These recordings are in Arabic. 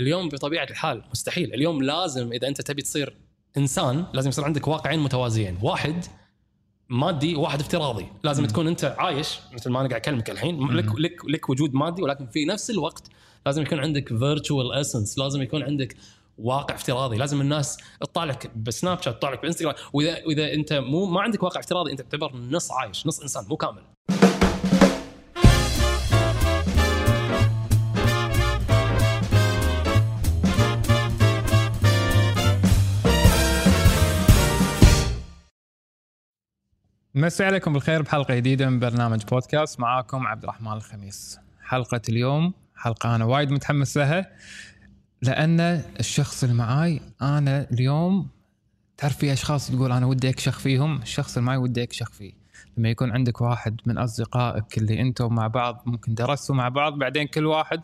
اليوم بطبيعة الحال مستحيل. اليوم لازم إذا أنت تبي تصير إنسان لازم يصير عندك واقعين متوازيين. واحد مادي وواحد افتراضي. لازم مم. تكون أنت عايش مثل ما أنا قاعد أكلمك الحين لك لك لك وجود مادي ولكن في نفس الوقت لازم يكون عندك virtual essence لازم يكون عندك واقع افتراضي. لازم الناس تطلع لك بسناب شات تطلع لك بإنستغرام. وإذا وإذا أنت مو ما عندك واقع افتراضي أنت تعتبر نص عايش نص إنسان مو كامل. مسي عليكم بالخير بحلقة جديدة من برنامج بودكاست. معاكم عبد الرحمن الخميس. حلقة اليوم حلقة أنا وايد متحمس لها لأن الشخص اللي معاي أنا اليوم تعرف في أشخاص تقول أنا ودي أكشخ فيهم؟ الشخص اللي معي ودي أكشخ فيه. لما يكون عندك واحد من أصدقائك اللي أنتم مع بعض ممكن درستوا مع بعض بعدين كل واحد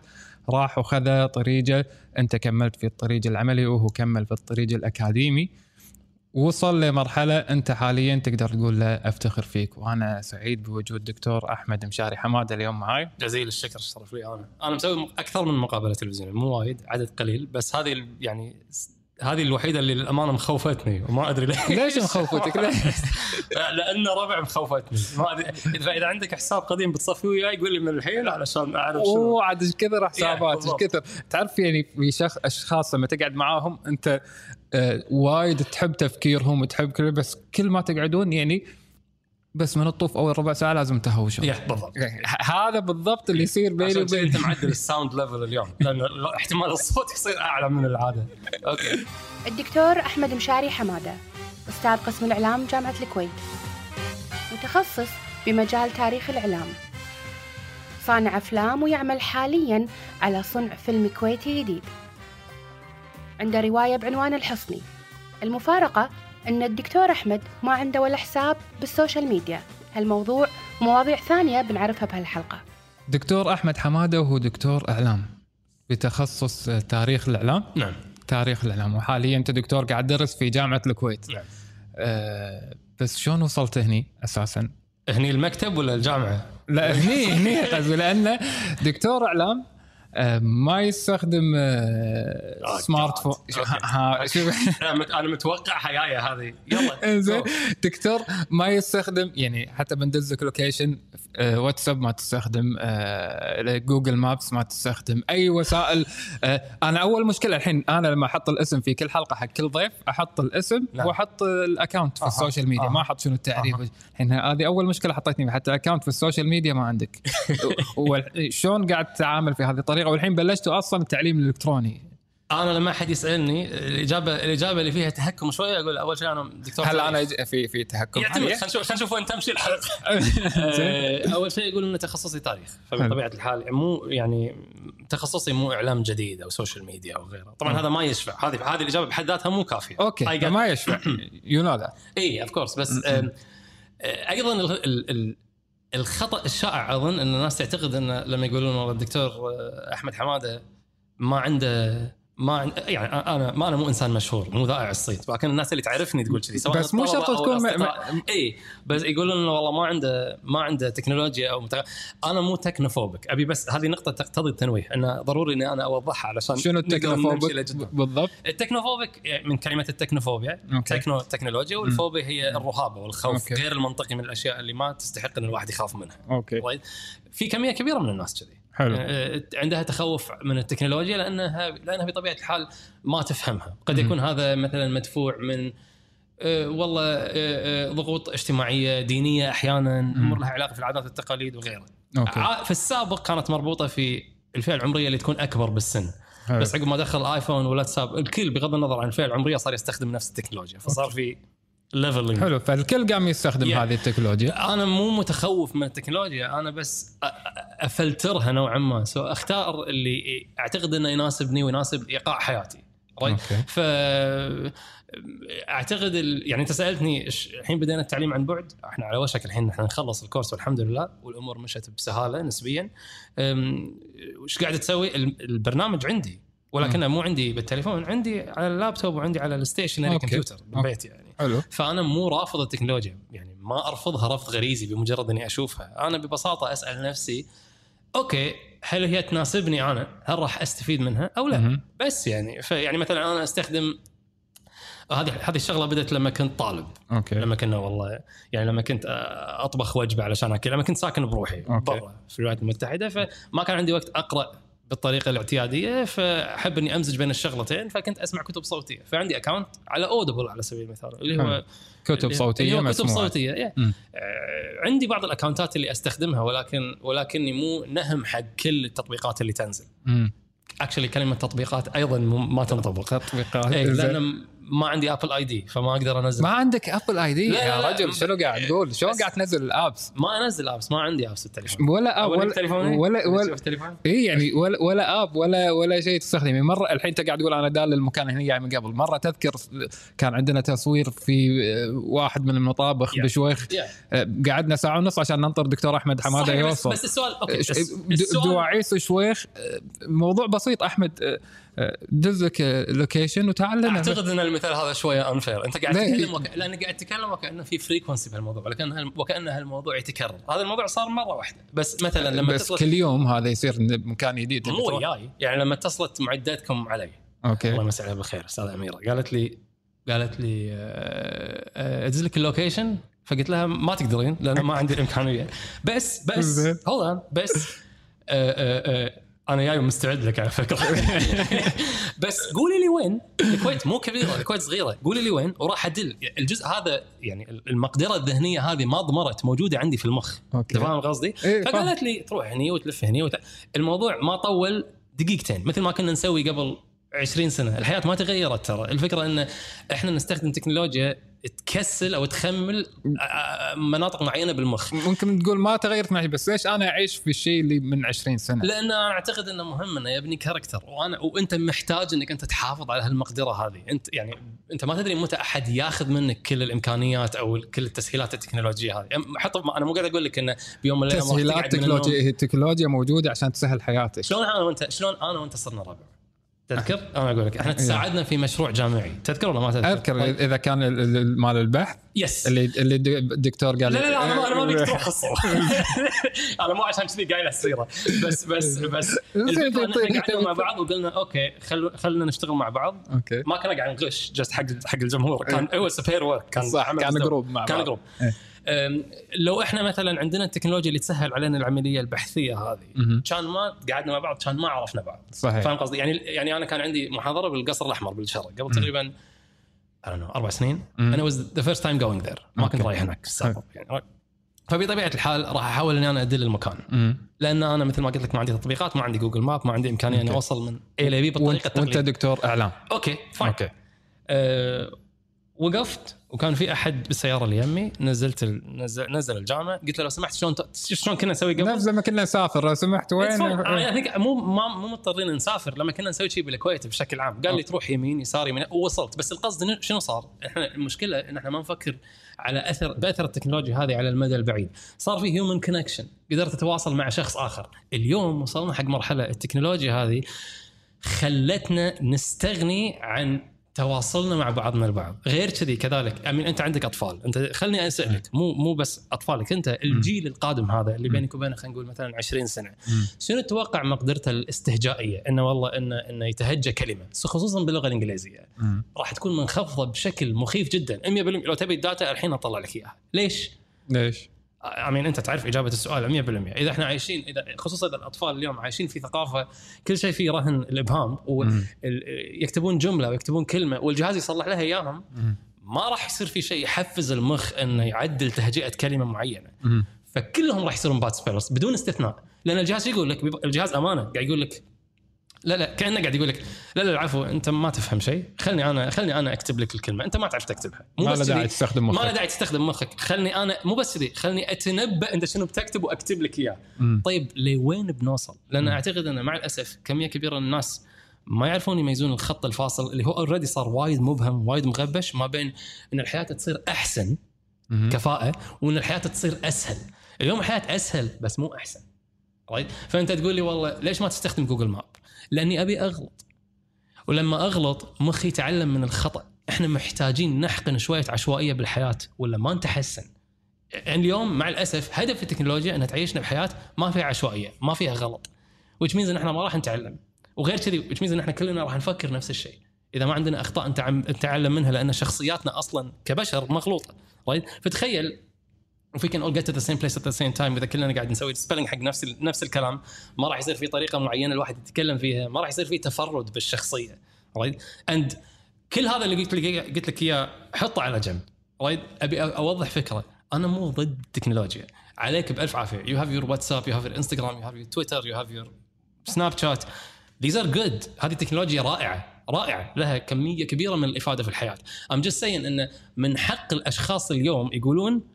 راح وخذ طريقه أنت كملت في الطريق العملي وهو كمل في الطريق الأكاديمي. وصل لمرحلة أنت حاليا تقدر تقول له أفتخر فيك. وأنا سعيد بوجود دكتور أحمد مشاري حماده اليوم معاي. جزيل الشكر الشرف لي أنا. أنا مسوي أكثر من مقابلة تلفزيونية مو وايد عدد قليل بس هذه يعني هذه الوحيدة اللي للأمانة مخوفتني وما أدري ليش. ليش مخوفتك؟ لأن ربع مخوفتني. ما أدري. فاذا عندك حساب قديم بتصفي وياي قول لي من الحين علشان أعرف شنو. أوه عاد إيش كثر حسابات إيش. كثر؟ تعرف يعني في شخص أشخاص لما تقعد معاهم أنت آه، وايد تحب تفكيرهم وتحب كل بس كل ما تقعدون يعني بس من الطوف أول ربع ساعة لازم يا بالضبط. ه- هذا بالضبط اللي يصير بيني وبين أنت معدل ال sound level اليوم لأن احتمال الصوت يصير أعلى من العادة. okay الدكتور أحمد مشاري حمادة أستاذ قسم الإعلام جامعة الكويت متخصص بمجال تاريخ الإعلام. صانع أفلام ويعمل حاليا على صنع فيلم كويتي جديد. عنده رواية بعنوان الحصني. المفارقة أن الدكتور أحمد ما عنده ولا حساب بال social media. هالموضوع ومواضيع ثانية بنعرفها بهالحلقة. دكتور أحمد حمادة وهو دكتور إعلام بتخصص تاريخ الإعلام. نعم. تاريخ الإعلام. وحاليا أنت دكتور قاعد تدرس في جامعة الكويت. نعم. أه بس شلون وصلت هني أساسا؟ هني المكتب ولا الجامعة؟ لا هني هني قصدي لأنه دكتور إعلام آه، ما يستخدم آه، آه، smart phone أنا متوقع حيايه هذه. يلا إنزين. جو. دكتور ما يستخدم يعني حتى بندز لك location آه، واتساب ما تستخدم آه، Google Maps ما تستخدم أي وسائل. آه، أنا أول مشكلة الحين أنا لما أحط الاسم في كل حلقة حق كل ضيف أحط الاسم نعم. وأحط ال account في. ال social media. ما أحط شنو التعريف. الحين هذه أول مشكلة حطيتني حتى account في ال social media ما عندك. شلون قاعد تتعامل في هذه الطريقة؟ والحين بلشتوا أصلا التعليم الإلكتروني. أنا لما احد يسألني. الإجابة الإجابة اللي فيها تهكم شوية أقول أول شيء أنا دكتور هل. أنا في في تهكم يعتمد؟ خلينا نشوف خلينا نشوف وين تمشي الحلقة. أول شيء يقول إنه تخصصي تاريخ. فبطبيعة الحال مو يعني تخصصي مو إعلام جديد أو social media أو غيره. طبعا هذا ما يشفع. هذه هذه الإجابة بحد ذاتها مو كافية. okay ما يشفع. you know that اي of course بس آه، أيضا ال- ال- ال- الخطأ الشائع أظن إن الناس تعتقد إن لما يقولون والله الدكتور أحمد حمادة ما عنده ما يعني أنا ما أنا مو إنسان مشهور مو ذائع الصيت لكن الناس اللي تعرفني تقول كذي سواء بس مو شرط تكون م- الأصدقاء. اي بس يقولون إنه والله ما عنده ما عنده تكنولوجيا أو متغ... أنا مو technophobic أبي بس هذه نقطة تقتضي التنويه إنه ضروري إني أنا أوضحها علشان شنو ال technophobic. بالضبط؟ ال technophobic من كلمة ال technophobia okay. تكنو تكنولوجيا والفوبيا هي الرهابة والخوف okay. غير المنطقي من الأشياء اللي ما تستحق إن الواحد يخاف منها okay في كمية كبيرة من الناس كذي حلو. آه، عندها تخوف من التكنولوجيا لأنها لأنها بطبيعة الحال ما تفهمها. قد يكون هذا مثلا مدفوع من آه، والله آه، آه، ضغوط اجتماعية دينية أحيانا امور لها علاقة في العادات والتقاليد وغيره. okay. ع- في السابق كانت مربوطة في الفئة العمرية اللي تكون أكبر بالسن. حلو. بس عقب ما دخل آيفون والواتساب الكل بغض النظر عن الفئة العمرية صار يستخدم نفس التكنولوجيا. فصار في leveling حلو فالكل قام يستخدم Yeah. هذه التكنولوجيا. أنا مو متخوف من التكنولوجيا أنا بس أفلترها نوعا ما. so أختار اللي أعتقد إنه يناسبني ويناسب إيقاع حياتي. Right? okay. ف أعتقد ال... يعني أنت سألتني الحين بدينا التعليم عن بعد إحنا على وشك الحين إحنا نخلص ال course والحمد لله والأمور مشت بسهالة نسبيا. وش قاعد تسوي؟ ال- البرنامج عندي ولكنه مو عندي بالتليفون عندي على اللابتوب وعندي على ال stationary. computer بالبيت يعني حلو فأنا مو رافض التكنولوجيا يعني ما أرفضها رفض غريزي بمجرد إني أشوفها أنا ببساطة أسأل نفسي okay هل هي تناسبني أنا؟ هل راح أستفيد منها أو لا؟ بس يعني فيعني مثلا أنا أستخدم هذه هذه الشغلة بدأت لما كنت طالب okay لما كنا والله يعني لما كنت أطبخ وجبه علشان أكل لما كنت ساكن بروحي. برا في الولايات المتحدة فما كان عندي وقت أقرأ بالطريقة الاعتيادية فأحب إني أمزج بين الشغلتين فكنت أسمع كتب صوتية فعندي account على Audible على سبيل المثال اللي هو. كتب صوتية اللي هو كتب مسموعة صوتية yeah. مم. آه، عندي بعض الاكونتات اللي أستخدمها ولكن ولكني مو نهم حق كل التطبيقات اللي تنزل. actually كلمة تطبيقات أيضا ما تنطبق تطبيقات إيه. لأن ما عندي Apple ID فما أقدر أنزل ما عندك Apple ID يا. رجل شنو قاعد تقول؟ شلون قاعد تنزل ال apps؟ ما أنزل apps ما عندي apps بالتليفون ولا app ولا تليفوني؟ ولا ولا تليفون؟ إي يعني ولا ولا app ولا ولا شيء تستخدمه مرة الحين أنت قاعد تقول أنا دال المكان هنا جاي من قبل مرة تذكر كان عندنا تصوير في آه، واحد من المطابخ Yeah. بشويخ Yeah. آه، قعدنا ساعة ونص عشان ننطر دكتور أحمد حمادة صحيح، بس, يوصل بس السؤال okay بس دواعيس شويخ آه، موضوع بسيط أحمد دز لك location وتعال لنا أعتقد إن المثال هذا شوية unfair أنت قاعد تتكلم وك... لأنك قاعد تتكلم وكانه في frequency في الموضوع ولكن هال... وكأن هالموضوع يتكرر. هذا الموضوع صار مرة واحدة. بس مثلا لما بس اتصلت كل يوم هذا يصير مكان جديد مو. وياي. يعني لما اتصلت معدتكم علي. الله okay. يمسي عليها بالخير أستاذة أميرة. قالت لي قالت لي ادز لك ال location فقلت لها ما تقدرين لأن ما عندي الإمكانية. بس بس. هولد بس آه، آه، آه، أنا جاي مستعد لك على فكرة. بس قولي لي وين الكويت مو كبيرة الكويت صغيرة. قولي لي وين وراح أدل. الجزء هذا يعني المقدرة الذهنية هذه ما ضمرت موجودة عندي في المخ. انت فاهم قصدي؟ إيه،. فقالت لي تروح هني وتلف هني وت... الموضوع ما طول دقيقتين مثل ما كنا نسوي قبل 20 سنة، الحياة ما تغيرت ترى، الفكرة إن إحنا نستخدم تكنولوجيا تكسل أو تخمل آه، آه، مناطق معينة بالمخ. ممكن تقول ما تغيرت معي بس ليش أنا أعيش في الشيء اللي من 20 سنة لأن أنا أعتقد إنه مهم إنه يبني character وأنا وأنت محتاج إنك أنت تحافظ على هالمقدرة هذه، أنت يعني أنت ما تدري متى أحد ياخذ منك كل الإمكانيات أو كل التسهيلات التكنولوجية هذه، يعني حتى أنا مو قاعد أقول لك إنه بيوم من الأيام تسهيلات. تكنولوجيا هي التكنولوجيا موجودة عشان تسهل حياتك شلون أنا وانت شلون أنا وأنت صرنا ربع؟ تذكر؟ أنا أقول لك إحنا تساعدنا في مشروع جامعي، تذكر ولا ما تذكر؟ أذكر طيب. إذا كان ال- ال- مال البحث. yes اللي اللي الد- الدكتور قال لا لا لا أنا ما أنا ما أبيك تروح قصه أنا مو عشان كذي قايل السيرة. بس بس بس. الفكرة إن إحنا قعدنا مع بعض وقلنا okay خل خلينا نشتغل مع بعض. okay. ما كنا قاعد نغش just حق حق الجمهور. كان هو pair work كان صح كان. group مع كان بعض. group إيه. أم، لو إحنا مثلا عندنا التكنولوجيا اللي تسهل علينا العملية البحثية هذه. كان ما قعدنا مع بعض كان ما عرفنا بعض. صحيح. فاهم قصدي؟ يعني يعني أنا كان عندي محاضرة بالقصر الأحمر بالشرق قبل تقريبا أربع سنين. أنا was the first time going there ما كنت. رايح هناك. السابق يعني فبطبيعة الحال راح أحاول إني أنا أدل المكان. مم. لأن أنا مثل ما قلت لك ما عندي تطبيقات ما عندي Google Map ما عندي إمكانية إني. أوصل من A ل B بالطريقة وأنت, وانت دكتور أعلام. okay fine okay. أه وقفت. وكان في أحد بالسيارة اللي يمي نزلت ال... نزل نزل الجامعة قلت له لو سمحت شلون ت... شلون كنا نسوي قبل؟ نفس لما كنا نسافر لو سمحت وين؟ يعني مو ما مو مضطرين نسافر لما كنا نسوي شيء بالكويت بشكل عام. قال لي تروح يمين يسار يمين ووصلت. بس القصد شنو صار؟ إحنا المشكلة إن إحنا ما نفكر على اثر بأثر التكنولوجيا هذه على المدى البعيد، صار في هيومن كونكشن، قدرت تتواصل مع شخص آخر، اليوم وصلنا حق مرحلة التكنولوجيا هذه خلتنا نستغني عن تواصلنا مع بعضنا البعض. غير كذي كذلك أمين أنت عندك أطفال. أنت خلني أسألك مو مو بس أطفالك أنت الجيل القادم هذا اللي بينك وبينه خلينا نقول مثلا 20 سنة. شنو تتوقع مقدرته الاستهجائية؟ إنه والله إنه إنه يتهجى كلمة خصوصا باللغة الإنجليزية. راح تكون منخفضة بشكل مخيف جدا 100% لو تبي ال data الحين أطلع لك إياها. ليش؟ ليش؟ امين أنت تعرف إجابة السؤال 100% إذا إحنا عايشين إذا خصوصا إذا الأطفال اليوم عايشين في ثقافة كل شيء فيه رهن الابهام. ويكتبون جملة ويكتبون كلمة والجهاز يصلح لها إياهم. ما راح يصير في شيء يحفز المخ إنه يعدل تهجئة كلمة معينة. فكلهم راح يصيرون bad spellers بدون استثناء لأن الجهاز يقول لك الجهاز أمانة قاعد يقول لك لا لا كأنه قاعد يقول لك لا لا العفو أنت ما تفهم شيء. خلني أنا خلني أنا أكتب لك الكلمة. أنت ما تعرف تكتبها. مو ما بس داعي تستخدم ما له مخك. داعي تستخدم مخك. خلني أنا مو بس كذي خلني أتنبأ أنت شنو بتكتب وأكتب لك إياه. طيب لوين بنوصل؟ لأن أعتقد أن مع الأسف كمية كبيرة من الناس ما يعرفون يميزون الخط الفاصل اللي هو already صار وايد مبهم وايد مغبش ما بين إن الحياة تصير أحسن مم. كفاءة وإن الحياة تصير أسهل. اليوم الحياة أسهل بس مو أحسن. right فأنت تقول لي والله ليش ما تستخدم Google Map لأني أبي أغلط. ولما أغلط مخي يتعلم من الخطأ. إحنا محتاجين نحقن شوية عشوائية بالحياة ولا ما نتحسن؟ اليوم مع الأسف هدف التكنولوجيا انها تعيشنا بحياة ما فيها عشوائية ما فيها غلط. Which means إن إحنا ما راح نتعلم. وغير كذي which means إن إحنا كلنا راح نفكر نفس الشيء. إذا ما عندنا أخطاء نتعلم منها لأن شخصياتنا أصلا كبشر مغلوطة. فتخيل if we can all get to the same place at the same time. إذا كلنا قاعد نسوي سبيلنج حق نفس نفس الكلام ما راح يصير في طريقة معينة الواحد يتكلم فيها ما راح يصير في تفرد بالشخصية. Right and كل هذا اللي قلت لك قلت لك إياه حطه على جنب. Right أبي أوضح فكرة. أنا مو ضد التكنولوجيا عليك بألف عافية. You have your واتساب you have your انستغرام you have your تويتر you have your سناب شات these are good. هذه التكنولوجيا رائعة. رائعة. لها كمية كبيرة من الإفادة في الحياة. I'm just saying انه من حق الأشخاص اليوم يقولون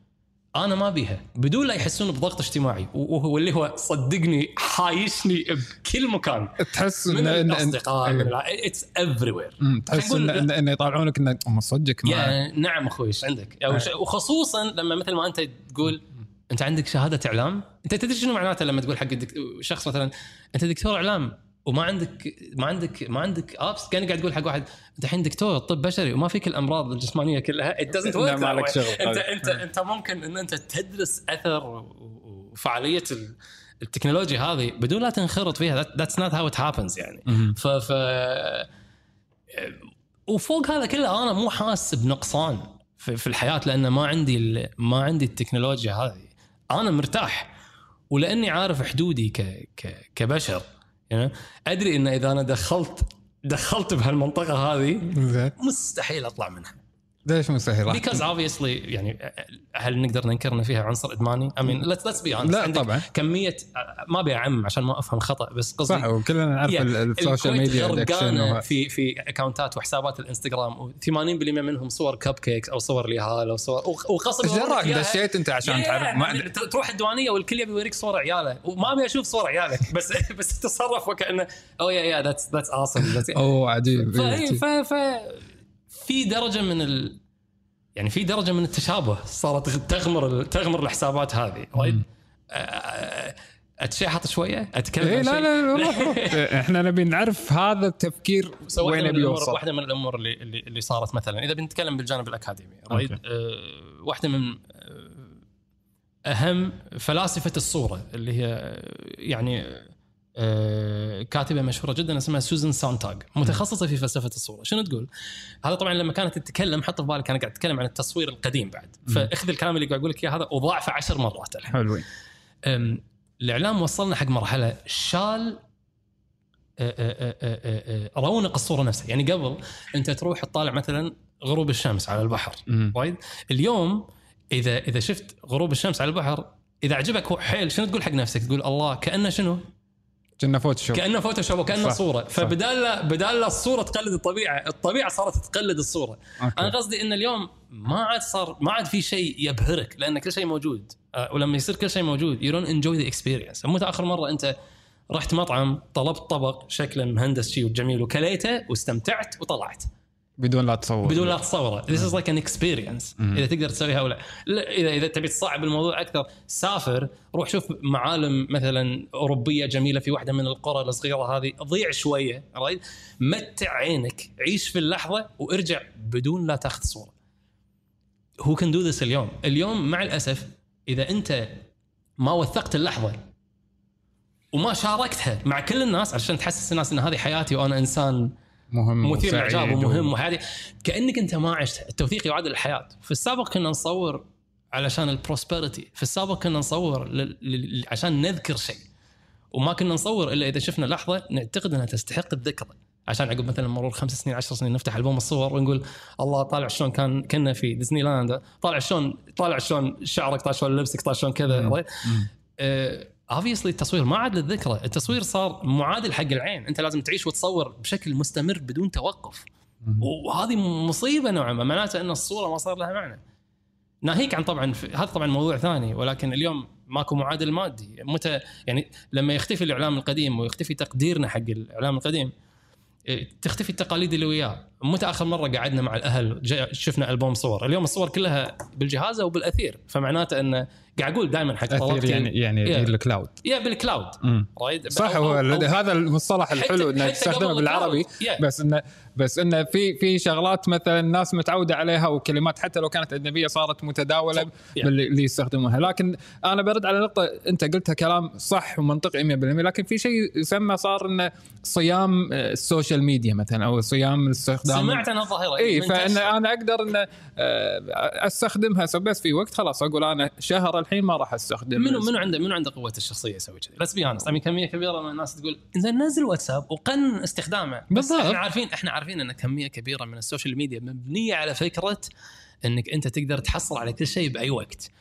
أنا ما بيها. بدون لا يحسون بضغط اجتماعي. وهو اللي هو صدقني حايشني بكل مكان. تحس من ان الأصدقاء. اتس افري وير تحس ان ان إن يطالعونك هم صدقك يا نعم أخوي إيش عندك؟ ش- وخصوصا لما مثل ما أنت تقول أنت عندك شهادة إعلام؟ أنت تدري شنو معناته لما تقول حق. شخص مثلا أنت دكتور إعلام؟ وما عندك ما عندك ما عندك apps كأنك قاعد تقول حق واحد أنت الحين دكتور طب بشري وما فيك الأمراض الجسمانية كلها it doesn't work ما لك. شغل. أنت أنت أنت ممكن إن أنت تدرس أثر وفعالية ال- التكنولوجيا هذه بدون لا تنخرط فيها that's not how it happens يعني. ف ف وفوق هذا كله أنا مو حاسس بنقصان في, في الحياة لأن ما عندي ال- ما عندي التكنولوجيا هذه أنا مرتاح ولأني عارف حدودي ك ك كبشر يعني أدري إن إذا أنا دخلت دخلت بهالمنطقة هذه مستحيل أطلع منها. ليش راح. Because obviously يعني هل نقدر ننكر إن فيها عنصر إدماني؟ I mean let's let's be honest. لا طبعا. كمية ما أبي اعمم عشان ما أفهم خطأ بس قصدي صح وكلنا نعرف Yeah. ال- ال social media في في account ات وحسابات الإنستغرام و80% منهم صور cupcakes أو صور اليهال أو صور وغ- وغصب إيش إياها. دشيت أنت عشان Yeah, تعرف ما يعني تروح الديوانية والكل يبي يوريك صور عياله وما أبي أشوف صور عيالك بس بس تتصرف وكأنه Oh yeah yeah that's that's awesome أوه عجيب. ف في درجة من ال يعني في درجة من التشابه صارت تغمر تغمر الحسابات هذه. وايد. اتشحط شوية؟ أتكلم عن لا. لا روح روح. إحنا نبي نعرف هذا التفكير وين من يبي الأمور يوصل. واحدة من الأمور اللي اللي, صارت مثلا. إذا بنتكلم بالجانب الأكاديمي. أه واحدة من أهم فلاسفة الصورة اللي هي يعني كاتبة مشهورة جدا اسمها سوزان سونتاغ متخصصة في فلسفة الصورة. شنو تقول؟ هذا طبعا لما كانت تتكلم حط في بالك أنا قاعد اتكلم عن التصوير القديم بعد. فاخذ الكلام اللي قاعد أقول لك إياه هذا وضاعفه عشر مرات الحين. حلوين. الإعلام وصلنا حق مرحلة شال أه، أه، رونق الصورة نفسها. يعني قبل أنت تروح تطالع مثلا غروب الشمس على البحر. وايد؟ اليوم إذا إذا شفت غروب الشمس على البحر إذا عجبك حيل شنو تقول حق نفسك؟ تقول الله كأنه شنو؟ كنا فوتوشوب كأنه فوتوشوب وكأنه صح، صورة. صح. فبدال بدال لا الصورة تقلد الطبيعة الطبيعة صارت تقلد الصورة. أنا okay. قصدي إن اليوم ما عاد صار ما عاد في شيء يبهرك لأن كل شيء موجود. أه، ولما يصير كل شيء موجود you don't enjoy the experience متى اخر مرة أنت رحت مطعم طلبت طبق شكله مهندس شيء وجميل وكليته واستمتعت وطلعت. بدون لا تصور بدون لا تصوره. This is like an experience. إذا تقدر تسويها أو لا. لا، إذا إذا تبي تصعب الموضوع أكثر سافر روح شوف معالم مثلا أوروبية جميلة في واحدة من القرى الصغيرة هذه. ضيع شوية right متع عينك عيش في اللحظة وارجع بدون لا تاخذ صورة. who can do this اليوم؟ اليوم مع الأسف إذا أنت ما وثقت اللحظة وما شاركتها مع كل الناس عشان تحسس الناس إن هذه حياتي وأنا إنسان مهم مثير للإعجاب ومهم وهذه. كأنك أنت ما عشت. التوثيق يعادل الحياة. في السابق كنا نصور علشان ال posterity في السابق كنا نصور ل... ل... عشان نذكر شيء. وما كنا نصور إلا إذا شفنا لحظة نعتقد أنها تستحق الذكر عشان عقب مثلا مرور خمس سنين عشر سنين نفتح ألبوم الصور ونقول الله طالع شلون كان كنا في ديزني لاند طالع شلون طالع شلون شعرك طالع شلون لبسك طالع شلون كذا. Obviously التصوير ما عاد للذكرى. التصوير صار معادل حق العين. انت لازم تعيش وتصور بشكل مستمر بدون توقف. وهذه مصيبة نوعا ما معناته إن الصورة ما صار لها معنى. ناهيك عن طبعا هذا طبعا موضوع ثاني ولكن اليوم ماكو معادل مادي. متى يعني لما يختفي الإعلام القديم ويختفي تقديرنا حق الإعلام القديم تختفي التقاليد اللي وياه. متى آخر مرة قعدنا مع الأهل شفنا ألبوم صور اليوم الصور كلها بالجهاز أو بالأثير فمعناته انه قاعد أقول دائما حق طلبتي يعني يعني Yeah. الكلاود يا بالكلاود. رايد صح هو هذا المصطلح الحلو حتى تستخدمه بالعربي. Yeah. بس انه بس انه في في شغلات مثلا الناس متعودة عليها وكلمات حتى لو كانت أجنبية صارت متداولة. باللي اللي يستخدمونها لكن أنا برد على نقطة أنت قلتها كلام صح ومنطقي 100% لكن في شيء يسمى صار إنه صيام آه، ال social media مثلا أو صيام الاستخدام سمعت عن الظاهره I'm a fan. أنا أقدر إن آه، أستخدمها بس في وقت خلاص أقول أنا شهر الحين ما راح استخدم منو منو عنده منو عنده قوة الشخصية يسوي كذي؟ بس Be honest كمية كبيرة من الناس تقول إنزين نزل واتساب وقنن استخدامه بس بالضبط. إحنا عارفين إحنا عارفين إن كمية كبيرة من ال social media مبنية على فكرة إنك أنت تقدر تحصل على كل شيء بأي وقت.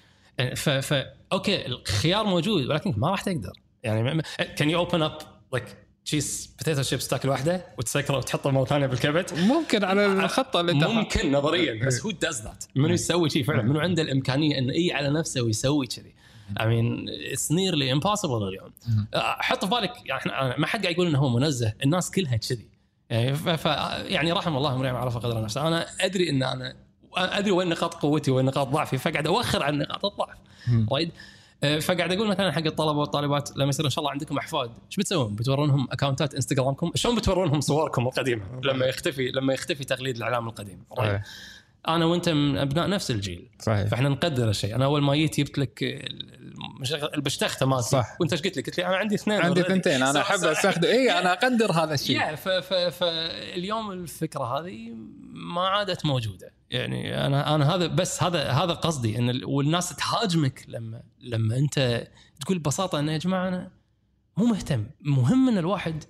ف, ف okay الخيار موجود ولكن ما راح تقدر يعني can you open up like cheese potato chips تاكل واحدة وتسكره وتحطه مره ثانية بالكبت. ممكن على الخطه اللي انت ممكن نظريا بس who does that منو يسوي شيء فعلا؟ منو عنده الإمكانية انه اي على نفسه ويسوي كذي؟ I mean it's nearly impossible اليوم. آه، حط في بالك يعني ما حد قاعد يقول إنه هو منزه الناس كلها كذي. يعني ف يعني رحم الله امرئ عرف قدر نفسه. أنا أدري إن أنا أدري وين نقاط قوتي وين نقاط ضعفي فقاعد أوخر عن نقاط الضعف. رايد؟ فقاعد أقول مثلا حق الطلبة والطالبات لما يصير إن شاء الله عندكم أحفاد إيش بتسوون؟ بتورونهم اكونتات إنستغرامكم؟ شلون بتورونهم صوركم القديمة لما يختفي لما يختفي تقليد الإعلام القديم؟ أنا وانت من ابناء نفس الجيل. صحيح. فاحنا نقدر الشيء أنا اول ما جيت جبت لك البشتخته مالتي. صح. وانت إيش قلت لي؟ قلت لي أنا عندي اثنين عندي. ثنتين أنا أحب. استخدم إي أنا أقدر هذا الشيء. فاليوم الفكرة هذه ما عادت موجودة. يعني أنا أنا هذا بس هذا هذا قصدي. إن ال- والناس تهاجمك لما لما أنت تقول ببساطة انه يا جماعة أنا مو مهتم. مهم إن الواحد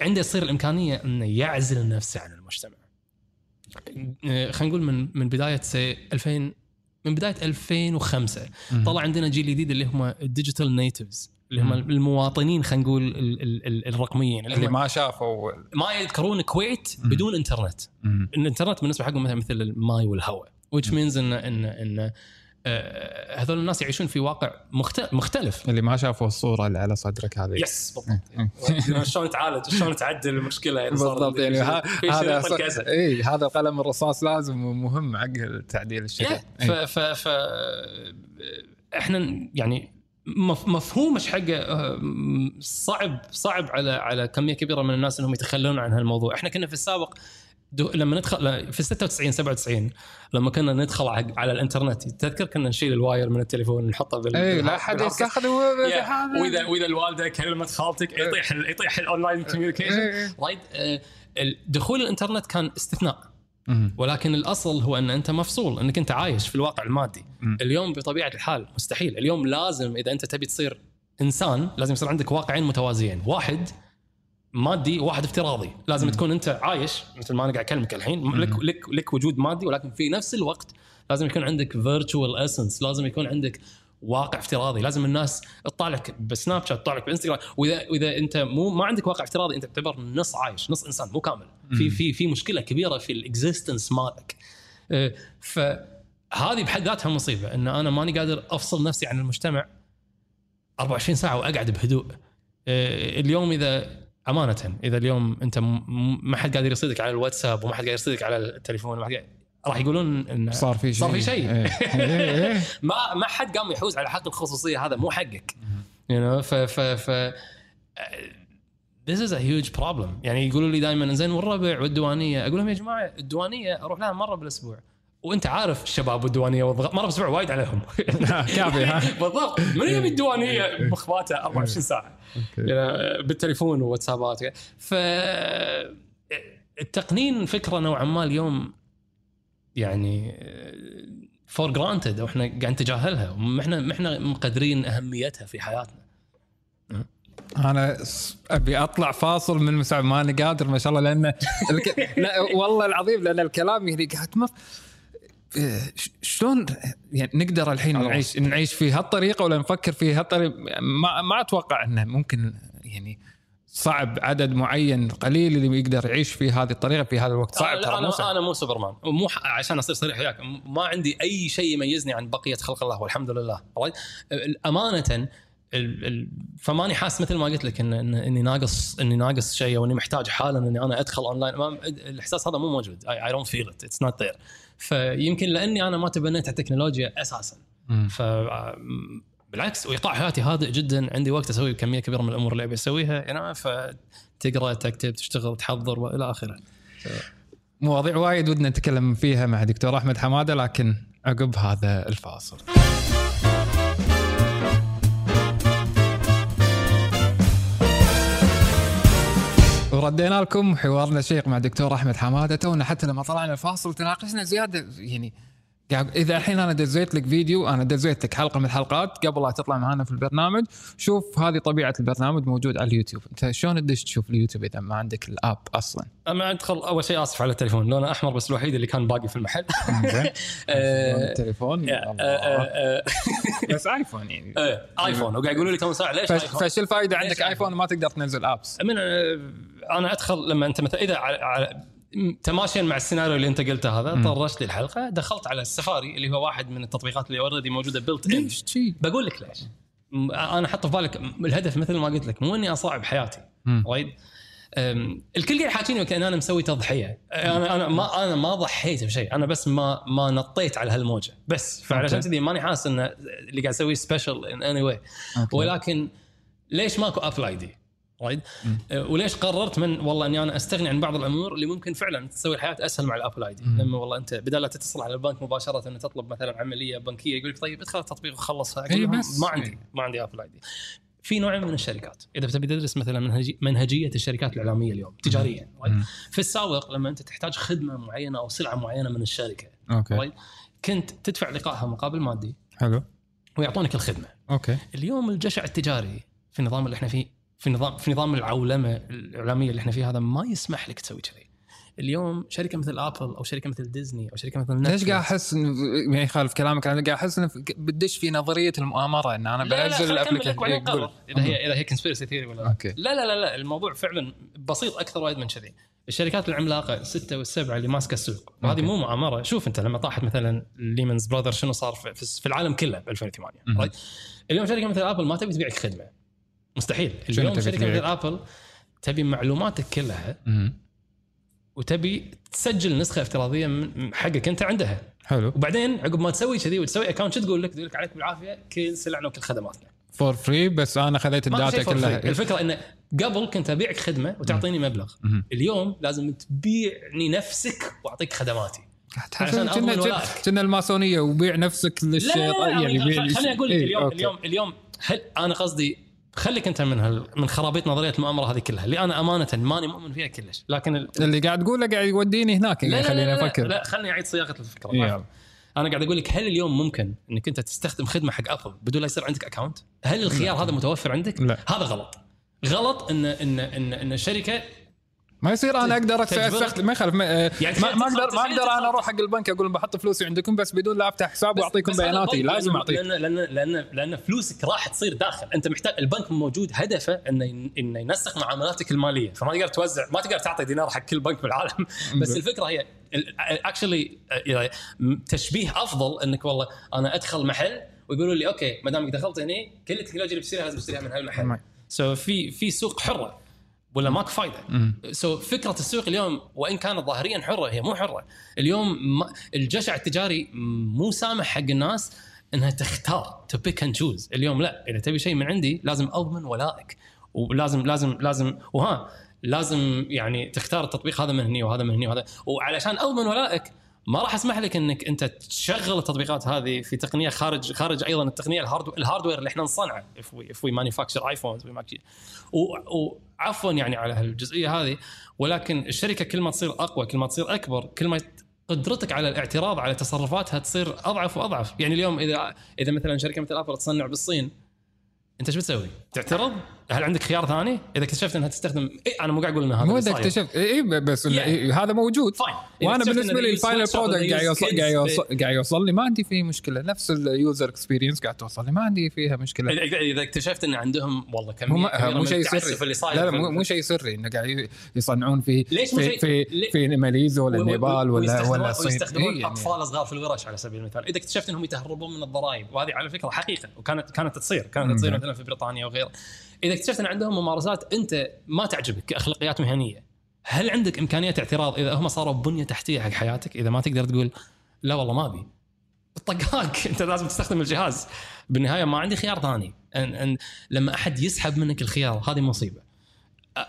عنده يصير الإمكانية إنه يعزل نفسه عن المجتمع. خلينا نقول من من بداية سي 2000 من بداية 2005 مم. طلع عندنا جيل جديد اللي هم ال digital natives اللي هم. المواطنين خلينا نقول ال- ال- ال- الرقميين اللي, اللي ما شافوا ما يذكرون الكويت. بدون إنترنت مم. الإنترنت بالنسبة حقهم مثلا مثل الماي والهواء which means إن إن إن آه، هذول الناس يعيشون في واقع مخت- مختلف. اللي ما شافوا الصورة اللي على صدرك هذه. يس بالضبط. شلون تعالج شلون تعدل المشكلة صارت بالضبط يعني هذا اي هذا القلم الرصاص لازم ومهم حق تعديل الشيء. ف ف ف إحنا يعني مف- مفهوم إيش حقه آه، صعب صعب على على كمية كبيرة من الناس إنهم يتخلون عن هالموضوع، إحنا كنا في السابق دو لما ندخل في 96 97 لما كنا ندخل على الإنترنت تذكر كنا نشيل ال wire من التليفون ونحطه بال اي لا احد بال hard case. يستخدم Yeah. هذا واذا وإذا الوالدة كلمت خالتك يطيح ال- يطيح ال online communication إيه. Right آه، ال- دخول الإنترنت كان استثناء. ولكن الأصل هو أن أنت مفصول أنك أنت عايش في الواقع المادي. اليوم بطبيعة الحال مستحيل اليوم لازم إذا أنت تبي تصير إنسان لازم يصير عندك واقعين متوازيين واحد مادي وواحد افتراضي. لازم مم. تكون انت عايش مثل ما أنا قاعد أكلمك الحين لك لك لك وجود مادي ولكن في نفس الوقت لازم يكون عندك virtual essence لازم يكون عندك واقع افتراضي. لازم الناس تطالع لك بسناب شات تطالع لك بإنستغرام. وإذا وإذا أنت مو ما عندك واقع افتراضي أنت تعتبر نص عايش نص إنسان مو كامل. في في في مشكلة كبيرة في ال existence مالك. آه، فهذه بحد ذاتها مصيبه إن أنا ماني قادر أفصل نفسي عن المجتمع 24 ساعة وأقعد بهدوء. آه، اليوم إذا أمانة إذا اليوم أنت ما حد قادر يصيدك على الواتساب وما حد قادر يصيدك على التليفون وما حد قادر- راح يقولون إن صار في شيء صار في شيء. إيه. إيه،. ما ما حد قام يحوز على حق الخصوصية هذا مو حقك you know ف ف ف this is a huge problem يعني يقولوا لي دائما زين والربع والديوانية أقول لهم يا جماعة الديوانية أروح لها مرة بالأسبوع وانت عارف الشباب والديوانية والضغط مره بالاسبوع وايد عليهم. كافي ها؟ بالضبط. من يبي الديوانية مخباته 24 ساعة. يعني بالتليفون وواتسابات. ف التقنين فكرة نوعا ما اليوم يعني for granted أو إحنا قاعد نتجاهلها. ما إحنا ما إحنا مقدرين أهميتها في حياتنا. أنا أبي أطلع فاصل من مساعد ماني قادر ما شاء الله لأن الك... لا والله العظيم لأن الكلام يعني قاعد ما إيه، شلون يعني نقدر الحين. نعيش نعيش في هالطريقة ولا نفكر في هالطريقة؟ ما ما أتوقع إنه ممكن يعني صعب عدد معين قليل اللي يقدر يعيش في هذه الطريقة في هذا الوقت. صعب ترى مو أنا مو سوبرمان. مو ح- عشان أصير صريح وياك ما عندي أي شيء يميزني عن بقية خلق الله والحمد لله؟ أمانة فماني حاس مثل ما قلت لك ان إن- إني ناقص إني ناقص شيء أو إني محتاج حالا إني أنا أدخل اونلاين الإحساس هذا مو موجود. I don't feel it it's not there فيمكن لأني أنا ما تبنيت التكنولوجيا أساسا. ف بالعكس وإيقاع حياتي هادئ جدا. عندي وقت أسوي كمية كبيرة من الأمور اللي أبي أسويها يعني فتقرا تكتب تشتغل تحضر وإلى آخره. مواضيع وايد ودنا نتكلم فيها مع دكتور أحمد حمادة لكن عقب هذا الفاصل. وردينا لكم حوارنا الشيق مع دكتور أحمد حمادة تونا حتى لما طلعنا الفاصل تناقشنا زيادة يعني إذا الحين أنا دزيت لك فيديو أنا دزيت لك حلقة من الحلقات قبل لا تطلع معنا في البرنامج. شوف هذه طبيعة البرنامج موجود على اليوتيوب. أنت شلون تدش تشوف اليوتيوب إذا ما عندك ال app أصلا؟ أما أدخل أول شيء آسف على التليفون. لونه أحمر بس الوحيد اللي كان باقي في المحل. آه، التليفون؟ آه،. آه، بس ايفون يعني. ايفون وقاعد يقولوا لي كم ساعة؟ ليش فش- الفائده عندك ايفون ما تقدر تنزل apps من أنا أدخل لما أنت مثلا إذا تماشيا مع السيناريو اللي أنت قلته هذا طرشت لي الحلقة دخلت على السفاري اللي هو واحد من التطبيقات اللي already موجودة built in ليش شي؟ بقول لك ليش أنا حط في بالك الهدف مثل ما قلت لك مو إني أصعب حياتي. وايد الكل قاعد يحاكيني وكأن أنا مسوي تضحية أنا أنا ما أنا ما ضحيت بشيء أنا بس ما ما نطيت على هالموجة بس فعلشان. كذي ماني حاسس إن اللي قاعد أسويه special in any way. ولكن ليش ماكو Apple ID؟ Right أه، وليش قررت من والله إني أنا أستغني عن بعض الأمور اللي ممكن فعلا تسوي الحياة أسهل مع ال Apple ID لما والله أنت بدل لا تتصل على البنك مباشرة ان تطلب مثلا عملية بنكية يقول لك طيب ادخل التطبيق وخلصها إي أقول لهم بس. ما عندي ما عندي Apple ID في نوعين من الشركات إذا بتبي تدرس مثلا منهجي منهجية الشركات الإعلامية اليوم تجاريا. في السابق لما أنت تحتاج خدمة معينة أو سلعة معينة من الشركة okay؟ كنت تدفع لقاءها مقابل مادي حلو. ويعطونك الخدمة. Okay. اليوم الجشع التجاري في النظام اللي إحنا فيه في نظام في نظام العولمه الاعلاميه اللي إحنا فيه هذا ما يسمح لك تسوي كذي. اليوم شركة مثل ابل أو شركة مثل ديزني أو شركة مثل ليش نتفليكس قاعد أحس انه ما يخالف كلامك أنا قاعد أحس انه بتدش في نظرية المؤامرة إن أنا بنزل ال application إذا هي إذا هي conspiracy theory ولا لا. لا لا لا لا الموضوع فعلا بسيط أكثر وايد من كذي. الشركات العملاقة السته والسبعة اللي ماسكة السوق وهذه. مو مؤامرة شوف أنت لما طاحت مثلا Lehman Brothers شنو صار في, في العالم كله ب 2008 مهم. Right؟ اليوم شركة مثل ابل ما تبي تبيعك خدمة مستحيل اليوم شركة؟ مثل ابل تبي معلوماتك كلها. وتبي تسجل نسخة افتراضية من حقك أنت عندها حلو وبعدين عقب ما تسوي كذي وتسوي account شو تقول لك؟ تقول لك عليك بالعافية كل سلعنا وكل خدماتنا for free بس أنا خذيت ال data. كلها الفكرة انه قبل كنت أبيعك خدمة وتعطيني مبلغ مهم. اليوم لازم تبيعني نفسك وأعطيك خدماتي عشان ولائك. كنا الماسونية وبيع نفسك للشيطان يعني خليني أقول لك إيه، اليوم okay. اليوم اليوم هل أنا قصدي خليك انت من هال من خرابيط نظرية المؤامرة هذه كلها اللي أنا أمانة ماني مؤمن فيها كلش لكن ال... اللي قاعد تقوله قاعد يوديني هناك لا يعني لا لا, لا, أفكر لا خليني أعيد صياغة الفكرة يلا. أنا قاعد أقول لك هل اليوم ممكن إنك أنت تستخدم خدمة حق ابل بدون لا يصير عندك account؟ هل الخيار هذا متوفر عندك؟ لا. هذا غلط. غلط ان ان ان إن الشركة ما يصير أنا أقدر تجبرك. استخدم ما يخالف ما, يعني ما, ما أقدر ما أقدر أنا أروح حق البنك أقول لهم بحط فلوسي عندكم بس بدون لا أفتح حساب وأعطيكم بياناتي لازم أعطيك. لأن لأن لأن لأن فلوسك راح تصير داخل. أنت محتاج البنك موجود هدفه إنه إنه ينسق معاملاتك المالية. فما تقدر توزع ما تقدر تعطي دينار حق كل بنك بالعالم. بس الفكرة هي actually تشبيه أفضل إنك والله أنا أدخل محل ويقولوا لي okay ما دامك دخلت هني كل التكنولوجيا اللي بتشتريها لازم تشتريها من هالمحل. so في في سوق حرة. ولا ماكو فايدة. So فكرة السوق اليوم وإن كانت ظاهريا حرة هي مو حرة. اليوم ما الجشع التجاري مو سامح حق الناس إنها تختار to pick and choose اليوم لا إذا تبي شيء من عندي لازم أضمن ولائك. ولازم لازم لازم وها لازم يعني تختار التطبيق هذا من هني وهذا من هني وهذا. وعلشان أضمن ولائك ما راح أسمح لك إنك أنت تشغل التطبيقات هذه في تقنية خارج خارج أيضا التقنية ال hard ال hardware اللي إحنا نصنعه if we if we manufacture iPhones وعفوا يعني على هالجزئية هذه ولكن الشركة كل ما تصير أقوى كل ما تصير أكبر كل ما قدرتك على الاعتراض على تصرفاتها تصير أضعف وأضعف يعني اليوم اذا إذا مثلا شركة مثل ابل تصنع بالصين أنت إيش بتسوي؟ تعترض؟ هل عندك خيار ثاني؟ إذا اكتشفت إنها تستخدم إيه أنا مو قاعد أقول ان هذا مو إذا. اكتشفت اي بس Yeah. إيه هذا موجود. fine وأنا بالنسبة لي ال final product قاعد يوصل قاعد يوصل قاعد يوصل لي ما عندي فيه مشكلة. نفس ال user experience قاعد توصل لي ما عندي فيها مشكلة. اذا اكتشفت إن عندهم والله كميه مو شيء سري. اللي صاير لا لا مو, مو شيء سري. إنه قاعد يصنعون في ليش في في, في ماليزيا ولا النيبال ولا ولا الصين ويستخدمون إيه يعني. أطفال صغار في الورش على سبيل المثال. إذا اكتشفت إنهم يتهربون من الضرائب وهذه على فكرة حقيقة وكانت كانت تصير. كانت تصير مثلا في بريطانيا وغيره إذا اكتشفت أن عندهم ممارسات أنت ما تعجبك كأخلاقيات مهنية هل عندك إمكانية اعتراض إذا هم صاروا بنية تحتية حق حياتك؟ إذا ما تقدر تقول لا والله ما أبي. طقاك. أنت لازم تستخدم الجهاز. بالنهاية ما عندي خيار ثاني. أن أن لما أحد يسحب منك الخيار هذه مصيبة.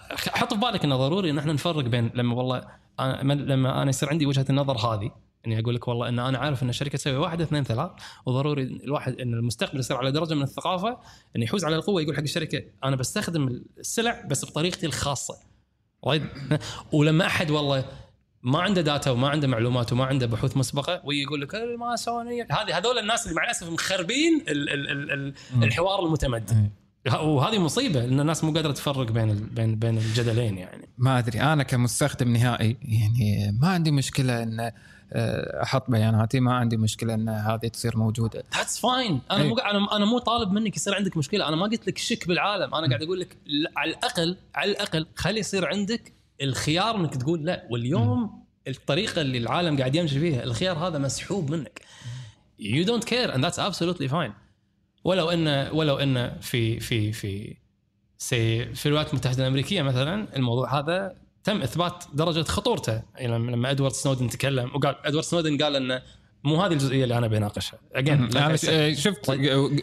حط في بالك إنه ضروري إن إحنا نفرق بين لما والله أنا لما أنا يصير عندي وجهة النظر هذه إني أقول لك والله إن أنا عارف إن الشركة تسوي واحد اثنين ثلاث. وضروري الواحد إن المستقبل يصير على درجة من الثقافة انه يحوز على القوة يقول حق الشركة أنا بستخدم السلع بس بطريقتي الخاصة. رايد ولما أحد والله ما عنده داتا وما عنده معلومات وما عنده بحوث مسبقة ويقول لك "إيه، ما سووني هذه هذول الناس اللي مع الأسف مخربين ال ال ال ال الحوار المتمدن وهذه مصيبة لأن الناس مو قادرة تفرق بين بين بين الجدلين يعني. ما أدري. أنا كمستخدم نهائي يعني ما عندي مشكلة إن أحط بياناتي ما عندي مشكلة إن هذه تصير موجودة. that's fine أنا إيه. مو أنا أنا مو طالب منك يصير عندك مشكلة. أنا ما قلت لك شك بالعالم. أنا قاعد أقول لك على الأقل على الأقل خلي يصير عندك الخيار إنك تقول لا. واليوم الطريقة اللي العالم قاعد يمشي فيها الخيار هذا مسحوب منك. You don't care and that's absolutely fine. ولو إن ولو إن في في في سي في الولايات المتحدة الأمريكية مثلا الموضوع هذا تم إثبات درجة خطورته. يعني لما إدوارد سنودن تكلم وقال إدوارد سنودن قال إنه مو هذه الجزئية اللي أنا بناقشها. Again أنا شفت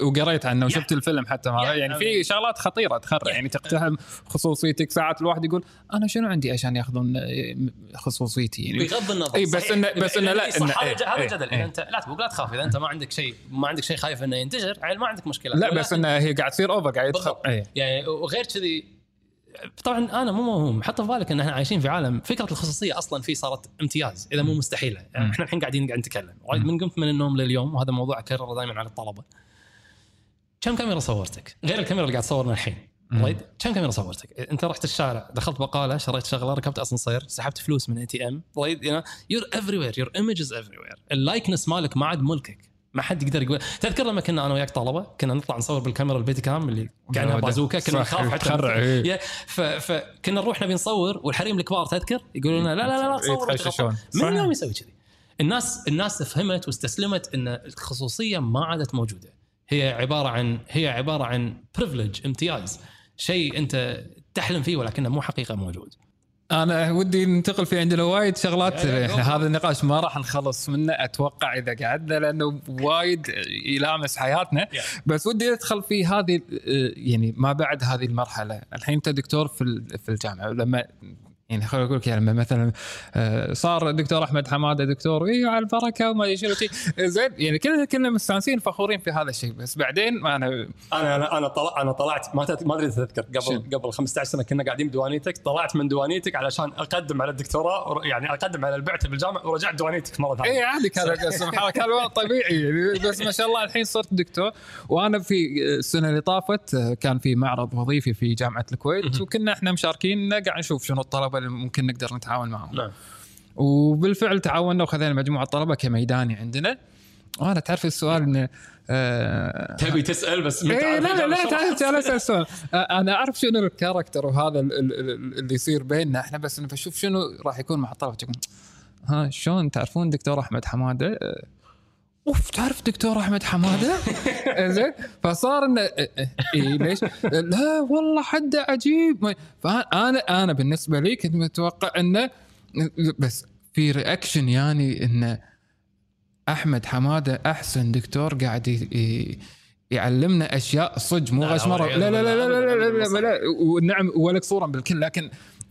وقريت عنه وشفت الفيلم حتى Yeah. يعني في شغلات خطيرة تخرع. Yeah. يعني تقتحم خصوصيتك. ساعات الواحد يقول أنا شنو عندي عشان ياخذون خصوصيتي؟ يعني بغض النظر. إي، بس. إنه- بس إنه لا، إنه- هذا جدل إيه. انت لا تبغى لا تخاف. إذا أنت ما عندك شيء ما عندك شيء خايف إنه ينتشر عيل ما عندك مشكلة. لا بس إنه هي قاعد تصير over قاعد. إي. يعني وغير كذي طبعا أنا مو موهوم. حط في بالك إن إحنا عايشين في عالم فكرة الخصوصية أصلا فيه صارت امتياز إذا مو مستحيلة. يعني. إحنا الحين قاعدين قاعد نتكلم. وايد من قمت من النوم لليوم وهذا موضوع أكرره دائما على الطلبة. كم كاميرا صورتك؟ غير الكاميرا اللي قاعد تصورنا الحين. right كم كاميرا صورتك؟ أنت رحت الشارع دخلت بقاله شريت شغلة ركبت أسانسير سحبت فلوس من ATM right you're everywhere your images everywhere ال likeness مالك ما عاد ملكك. ما حد يقدر يقول تذكر لما كنا أنا وياك طلبة كنا نطلع نصور بالكاميرا ال Betacam اللي كانها بازوكا كنا نخاف حتى تخرع، إيه. فكنا نروح نبي نصور والحريم الكبار تذكر؟ يقولون لا لا لا, لا تصور. من. يوم يسوي كذي؟ الناس الناس فهمت واستسلمت إن الخصوصية ما عادت موجودة. هي عبارة عن هي عبارة عن privilege امتياز. شيء أنت تحلم فيه ولكنه مو حقيقة موجود. أنا ودي ننتقل في عندنا وايد شغلات. إحنا هذا النقاش ما راح نخلص منه أتوقع إذا قعدنا لأنه وايد يلامس حياتنا. Yeah. بس ودي أدخل في هذه يعني ما بعد هذه المرحلة. الحين أنت دكتور في في الجامعة لما يعني خليني أقول لك يعني لما مثلا آه، صار الدكتور أحمد حمادة دكتور اي على البركة وما أدري شنو. زين يعني كلنا كنا مستانسين فخورين في هذا الشيء بس بعدين ما أنا أنا أنا أنا طلع أنا طلعت ما ما أدري تذكر؟ قبل قبل 15 سنة كنا قاعدين بديوانيتك طلعت من ديوانيتك علشان أقدم على الدكتوراه ور- يعني أقدم على البعثة بالجامعة ورجعت ديوانيتك مرة ثانية اي عادي كان سبحان كان الوضع طبيعي يعني بس ما شاء الله الحين صرت دكتور وأنا في السنة اللي طافت كان في معرض وظيفي في جامعة الكويت وكنا إحنا مشاركين قاعد نشوف شنو الطلبة اللي ممكن نقدر نتعاون معهم. نعم. وبالفعل تعاوننا وخذينا مجموعة طلبة كميداني عندنا. وأنا تعرف السؤال انه آه تبي تسأل بس ما إيه تعرف لا لا لا شو تعال. اسأل سؤال آه، أنا أعرف شنو الكاركتر وهذا ال- ال- ال- اللي يصير بيننا إحنا بس أنا بشوف شنو راح يكون مع الطلبة. ها شلون تعرفون دكتور أحمد حمادة؟ آه، أوف تعرف دكتور أحمد حمادة؟ زين فصار إنه آه، آه، اي ليش؟ لا والله حده عجيب. فأنا أنا بالنسبة لي كنت متوقع إنه بس في رياكشن يعني انه أحمد حمادة أحسن دكتور قاعد يعلمنا أشياء صدق مو لا، غشمره والعياذ لا لا لا لا لا لا, لا, لا, لا ونعم ولك صورة بالكل. لكن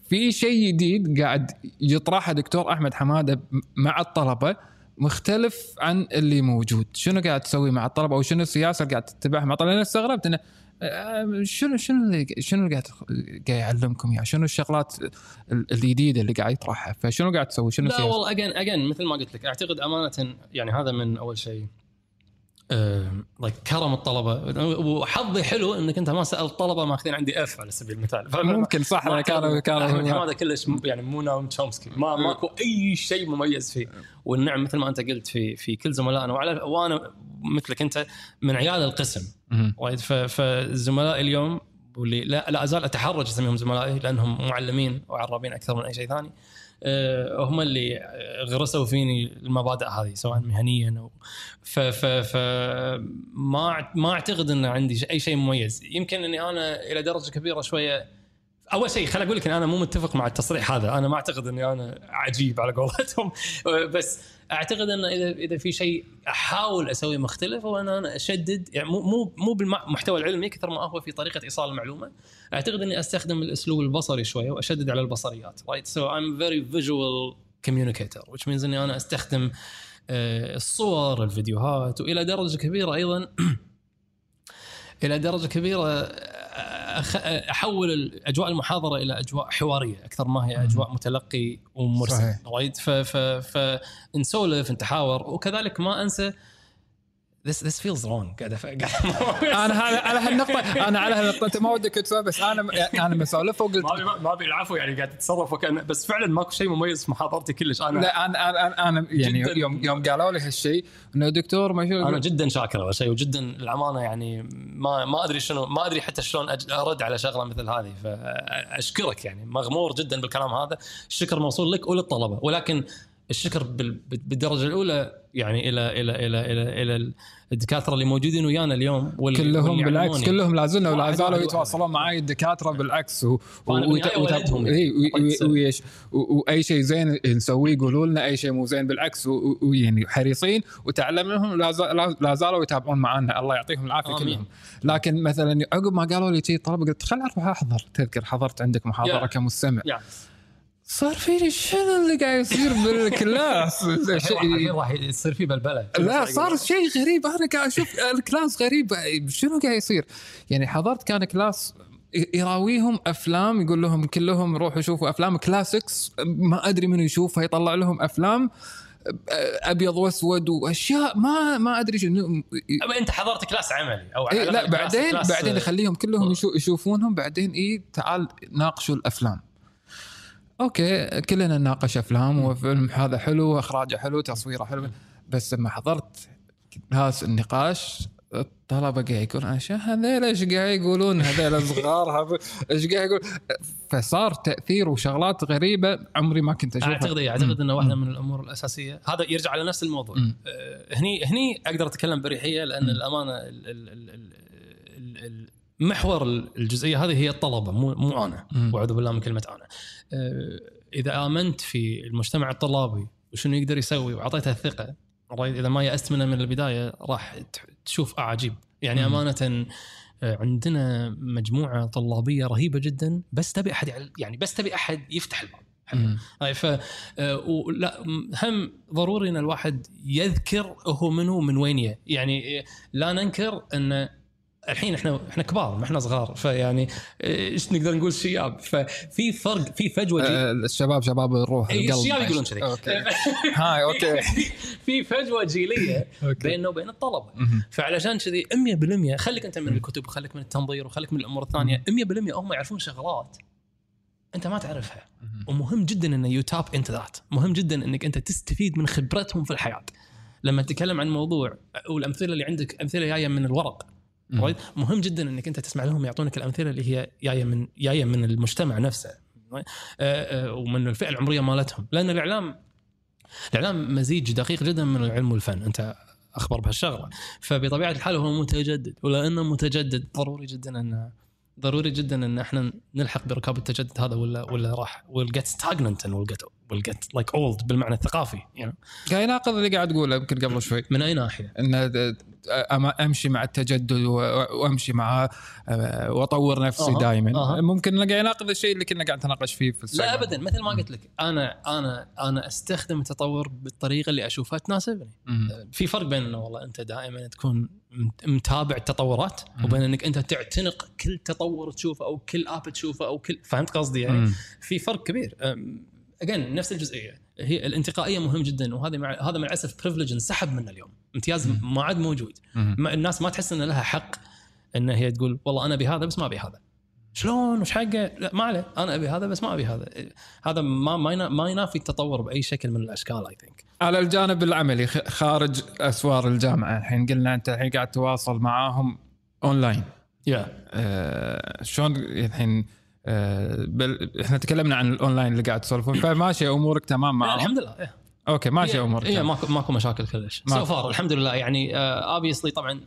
في شيء جديد قاعد يطرحه دكتور أحمد حمادة مع الطلبة. مختلف عن اللي موجود. شنو قاعد تسوي مع الطلبة أو شنو السياسة اللي قاعد تتبعها مع الطلبة؟ أنا استغربت إنه آه، شنو شنو اللي شنو اللي قاعد قاعد يعلمكم يعني شنو الشغلات الجديدة اللي قاعد يطرحها؟ فشنو قاعد تسوي؟ شنو لا والله اجين اجين مثل ما قلت لك أعتقد امانه يعني هذا من أول شيء كرم الطلبة. وحظي حلو إنك أنت ما سألت طلبة ماخذين عندي اف على سبيل المثال. ممكن صح كانوا كان أحمد كانوا حمادة كلش يعني مو ناوم تشومسكي ما ماكو أي شيء مميز فيه. والنعم مثل ما أنت قلت في في كل زملائنا. وعلى وأنا مثلك أنت من عيال القسم. وايد. فزملائي اليوم واللي لا, لا أزال أتحرج أسميهم زملائي لأنهم معلمين وعرابين أكثر من أي شيء ثاني. هم اللي غرسوا فيني المبادئ هذه سواء مهنيا أو ف ف ف ما ما أعتقد إن عندي أي شيء مميز. يمكن إني أنا إلى درجة كبيرة شوية أول شيء خليني أقول لك إن أنا مو متفق مع التصريح هذا. أنا ما أعتقد إني أنا عجيب على قولتهم. بس أعتقد إن اذا إذا في شيء أحاول اسويه مختلف هو إن أنا أشدد يعني مو مو بالمحتوى العلمي كثر ما هو في طريقة إيصال المعلومة. أعتقد إني أستخدم الأسلوب البصري شوية وأشدد على البصريات right so I'm very visual communicator which means إني أنا أستخدم آه، الصور الفيديوهات وإلى درجة كبيرة أيضا إلى درجة كبيرة أخ- أحول اجواء المحاضرة إلى أجواء حوارية أكثر ما هي أجواء متلقي ومرسل. right فنسولف نتحاور وكذلك ما أنسى this this feels wrong. قاعد أنا على هالنقطه أنا على هالنقطة. انت ما ودك تسولف بس أنا أنا مسولف وقلت ما ابي العفو يعني قاعد تتصرف وكان بس فعلا ماكو شيء مميز في محاضرتي كلش. أنا لا أنا أنا أنا يعني. يوم يوم قالوا لي هالشيء إنه دكتور ما أنا جدا شاكر اول شيء وجدا الامانه يعني ما ما أدري شنو ما أدري حتى شلون أرد على شغلة مثل هذه. فاشكرك يعني. مغمور جدا بالكلام هذا. الشكر موصول لك وللطلبة. ولكن الشكر بال- بالدرجة الأولى يعني إلى إلى إلى إلى إلى الدكاترة اللي موجودين ويانا اليوم واللي كلهم واللي بالعكس. كلهم لا زلنا ولا زالوا يتواصلون معي الدكاترة بالعكس و... وأنا بالنهاية ولدهم يعني. إي، و- وأي شيء زين نسويه يقولوا لنا أي شيء مو زين بالعكس ويعني حريصين وتعلم منهم لا زال- لا- لا زالوا يتابعون معنا الله يعطيهم العافية آمين. كلهم لكن مثلا عقب ما قالوا لي شيء طلب قلت خل أروح أحضر تذكر حضرت عندك محاضرة يا. كمستمع يعني صار فيني شنو اللي قاعد يصير بالكلاس الحين شيء- راح يصير في بلبله لا صار شيء غريب. أنا قاعد أشوف الكلاس غريب. شنو قاعد يصير؟ يعني حضرت كان كلاس يراويهم أفلام يقول لهم كلهم روحوا شوفوا أفلام. classics ما أدري منو يشوفها يطلع لهم أفلام أبيض وأسود وأشياء ما ما أدري شنو. أنت حضرت كلاس عملي أو على إيه لا بعدين كلاس- بعدين يخليهم كلهم يشو- يشوفونهم. بعدين اي تعال ناقشوا الأفلام. أوكي كلنا نناقش أفلام وفيلم هذا حلو اخراجه حلو تصويره حلو بس لما حضرت ناس النقاش الطلبه قاعد يقولون إيش هذول إيش قاعد يقولون؟ هذول صغار إيش قاعد يقول؟ فصار تأثير وشغلات غريبة عمري ما كنت أشوفها. أعتقد إيه، أعتقد إنه واحدة من الأمور الأساسية. هذا يرجع على نفس الموضوع. آه، هني هني أقدر أتكلم بريحية لأن الأمانة ال- ال- ال- ال- ال- محور الجزئية هذه هي الطلبة مو مو أنا. وأعوذ بالله من كلمة أنا آه، إذا آمنت في المجتمع الطلابي وشنو يقدر يسوي وأعطيته الثقة؟ إذا ما يأست منه من البداية راح تشوف أعاجيب يعني. أمانة آه، عندنا مجموعة طلابية رهيبة جدا بس تبي أحد يعني بس تبي أحد يفتح الباب. هاي ف آه، ولا م- هم ضروري إن الواحد يذكر هو منو من وين. يعني لا ننكر إن الحين إحنا إحنا كبار ما إحنا صغار. فيعني إيش نقدر نقول شياب؟ ففي فرق في فجوة جي- آه، الشباب شباب الروح القلب. الشباب يقولون كذي. أوكي. هاي أوكي. في فجوة جيلية. بيننا وبين الطلبة. فعلشان كذي 100% خليك أنت من الكتب وخليك من التنظير وخليك من الأمور الثانية. 100% هم يعرفون شغلات أنت ما تعرفها. مهم. ومهم جدا انه you tap into that مهم جدا إنك أنت تستفيد من خبرتهم في الحياة. لما تتكلم عن موضوع والأمثلة اللي عندك أمثلة جاية من الورق. مهم. جدا إنك أنت تسمع لهم يعطونك الأمثلة اللي هي جاية من جاية من المجتمع نفسه؟ آه، آه، ومن الفئة العمرية مالتهم. لأن الاعلام الإعلام مزيج دقيق جدا من العلم والفن. أنت اخبر بهالشغلة. فبطبيعة الحال هو متجدد. ولأنه متجدد ضروري جدا ان ضروري جدا إن إحنا نلحق بركاب التجدد هذا ولا ولا راح we'll get stagnant we'll get we'll get like old بالمعنى الثقافي يعني قاعد يناقض اللي قاعد تقوله يمكن قبل شوي من أي ناحية؟ إن أمشي مع التجدد و- وأمشي مع آه، وأطور نفسي أها، دائما أها. ممكن قاعد يناقض الشيء اللي كنا قاعد نتناقش فيه في لا السنة. ابدا مثل ما قلت لك أنا أنا أنا أستخدم التطور بالطريقة اللي أشوفها تناسبني. في فرق بين انه والله أنت دائما تكون مت- متابع التطورات مم. وبين إنك أنت تعتنق كل تطور تشوفه أو كل آب تشوفه أو كل فهمت قصدي يعني مم. في فرق كبير اجين نفس الجزئية. هي الانتقائية مهم جدا وهذا مع هذا مع الأسف بريفليج انسحب منه اليوم. امتياز. ما عاد موجود. ما الناس ما تحس إن لها حق إن هي تقول والله أنا أبي هذا بس ما أبي هذا. شلون؟ وش حقه؟ لا ما عليه. أنا أبي هذا بس ما أبي هذا. هذا ما ما ينا- ما ينافي التطور بأي شكل من الأشكال I think على الجانب العملي خارج أسوار الجامعة. الحين قلنا أنت الحين قاعد تواصل معاهم اونلاين يا آه شلون الحين بل إحنا تكلمنا عن الأونلاين اللي قاعد تسولفون. فماشي أمورك تمام معاهم الحمد لله. إيه. أوكي ماشي أمورك اي. ماكو ماكو مشاكل كلش. so far الحمد لله. يعني obviously طبعا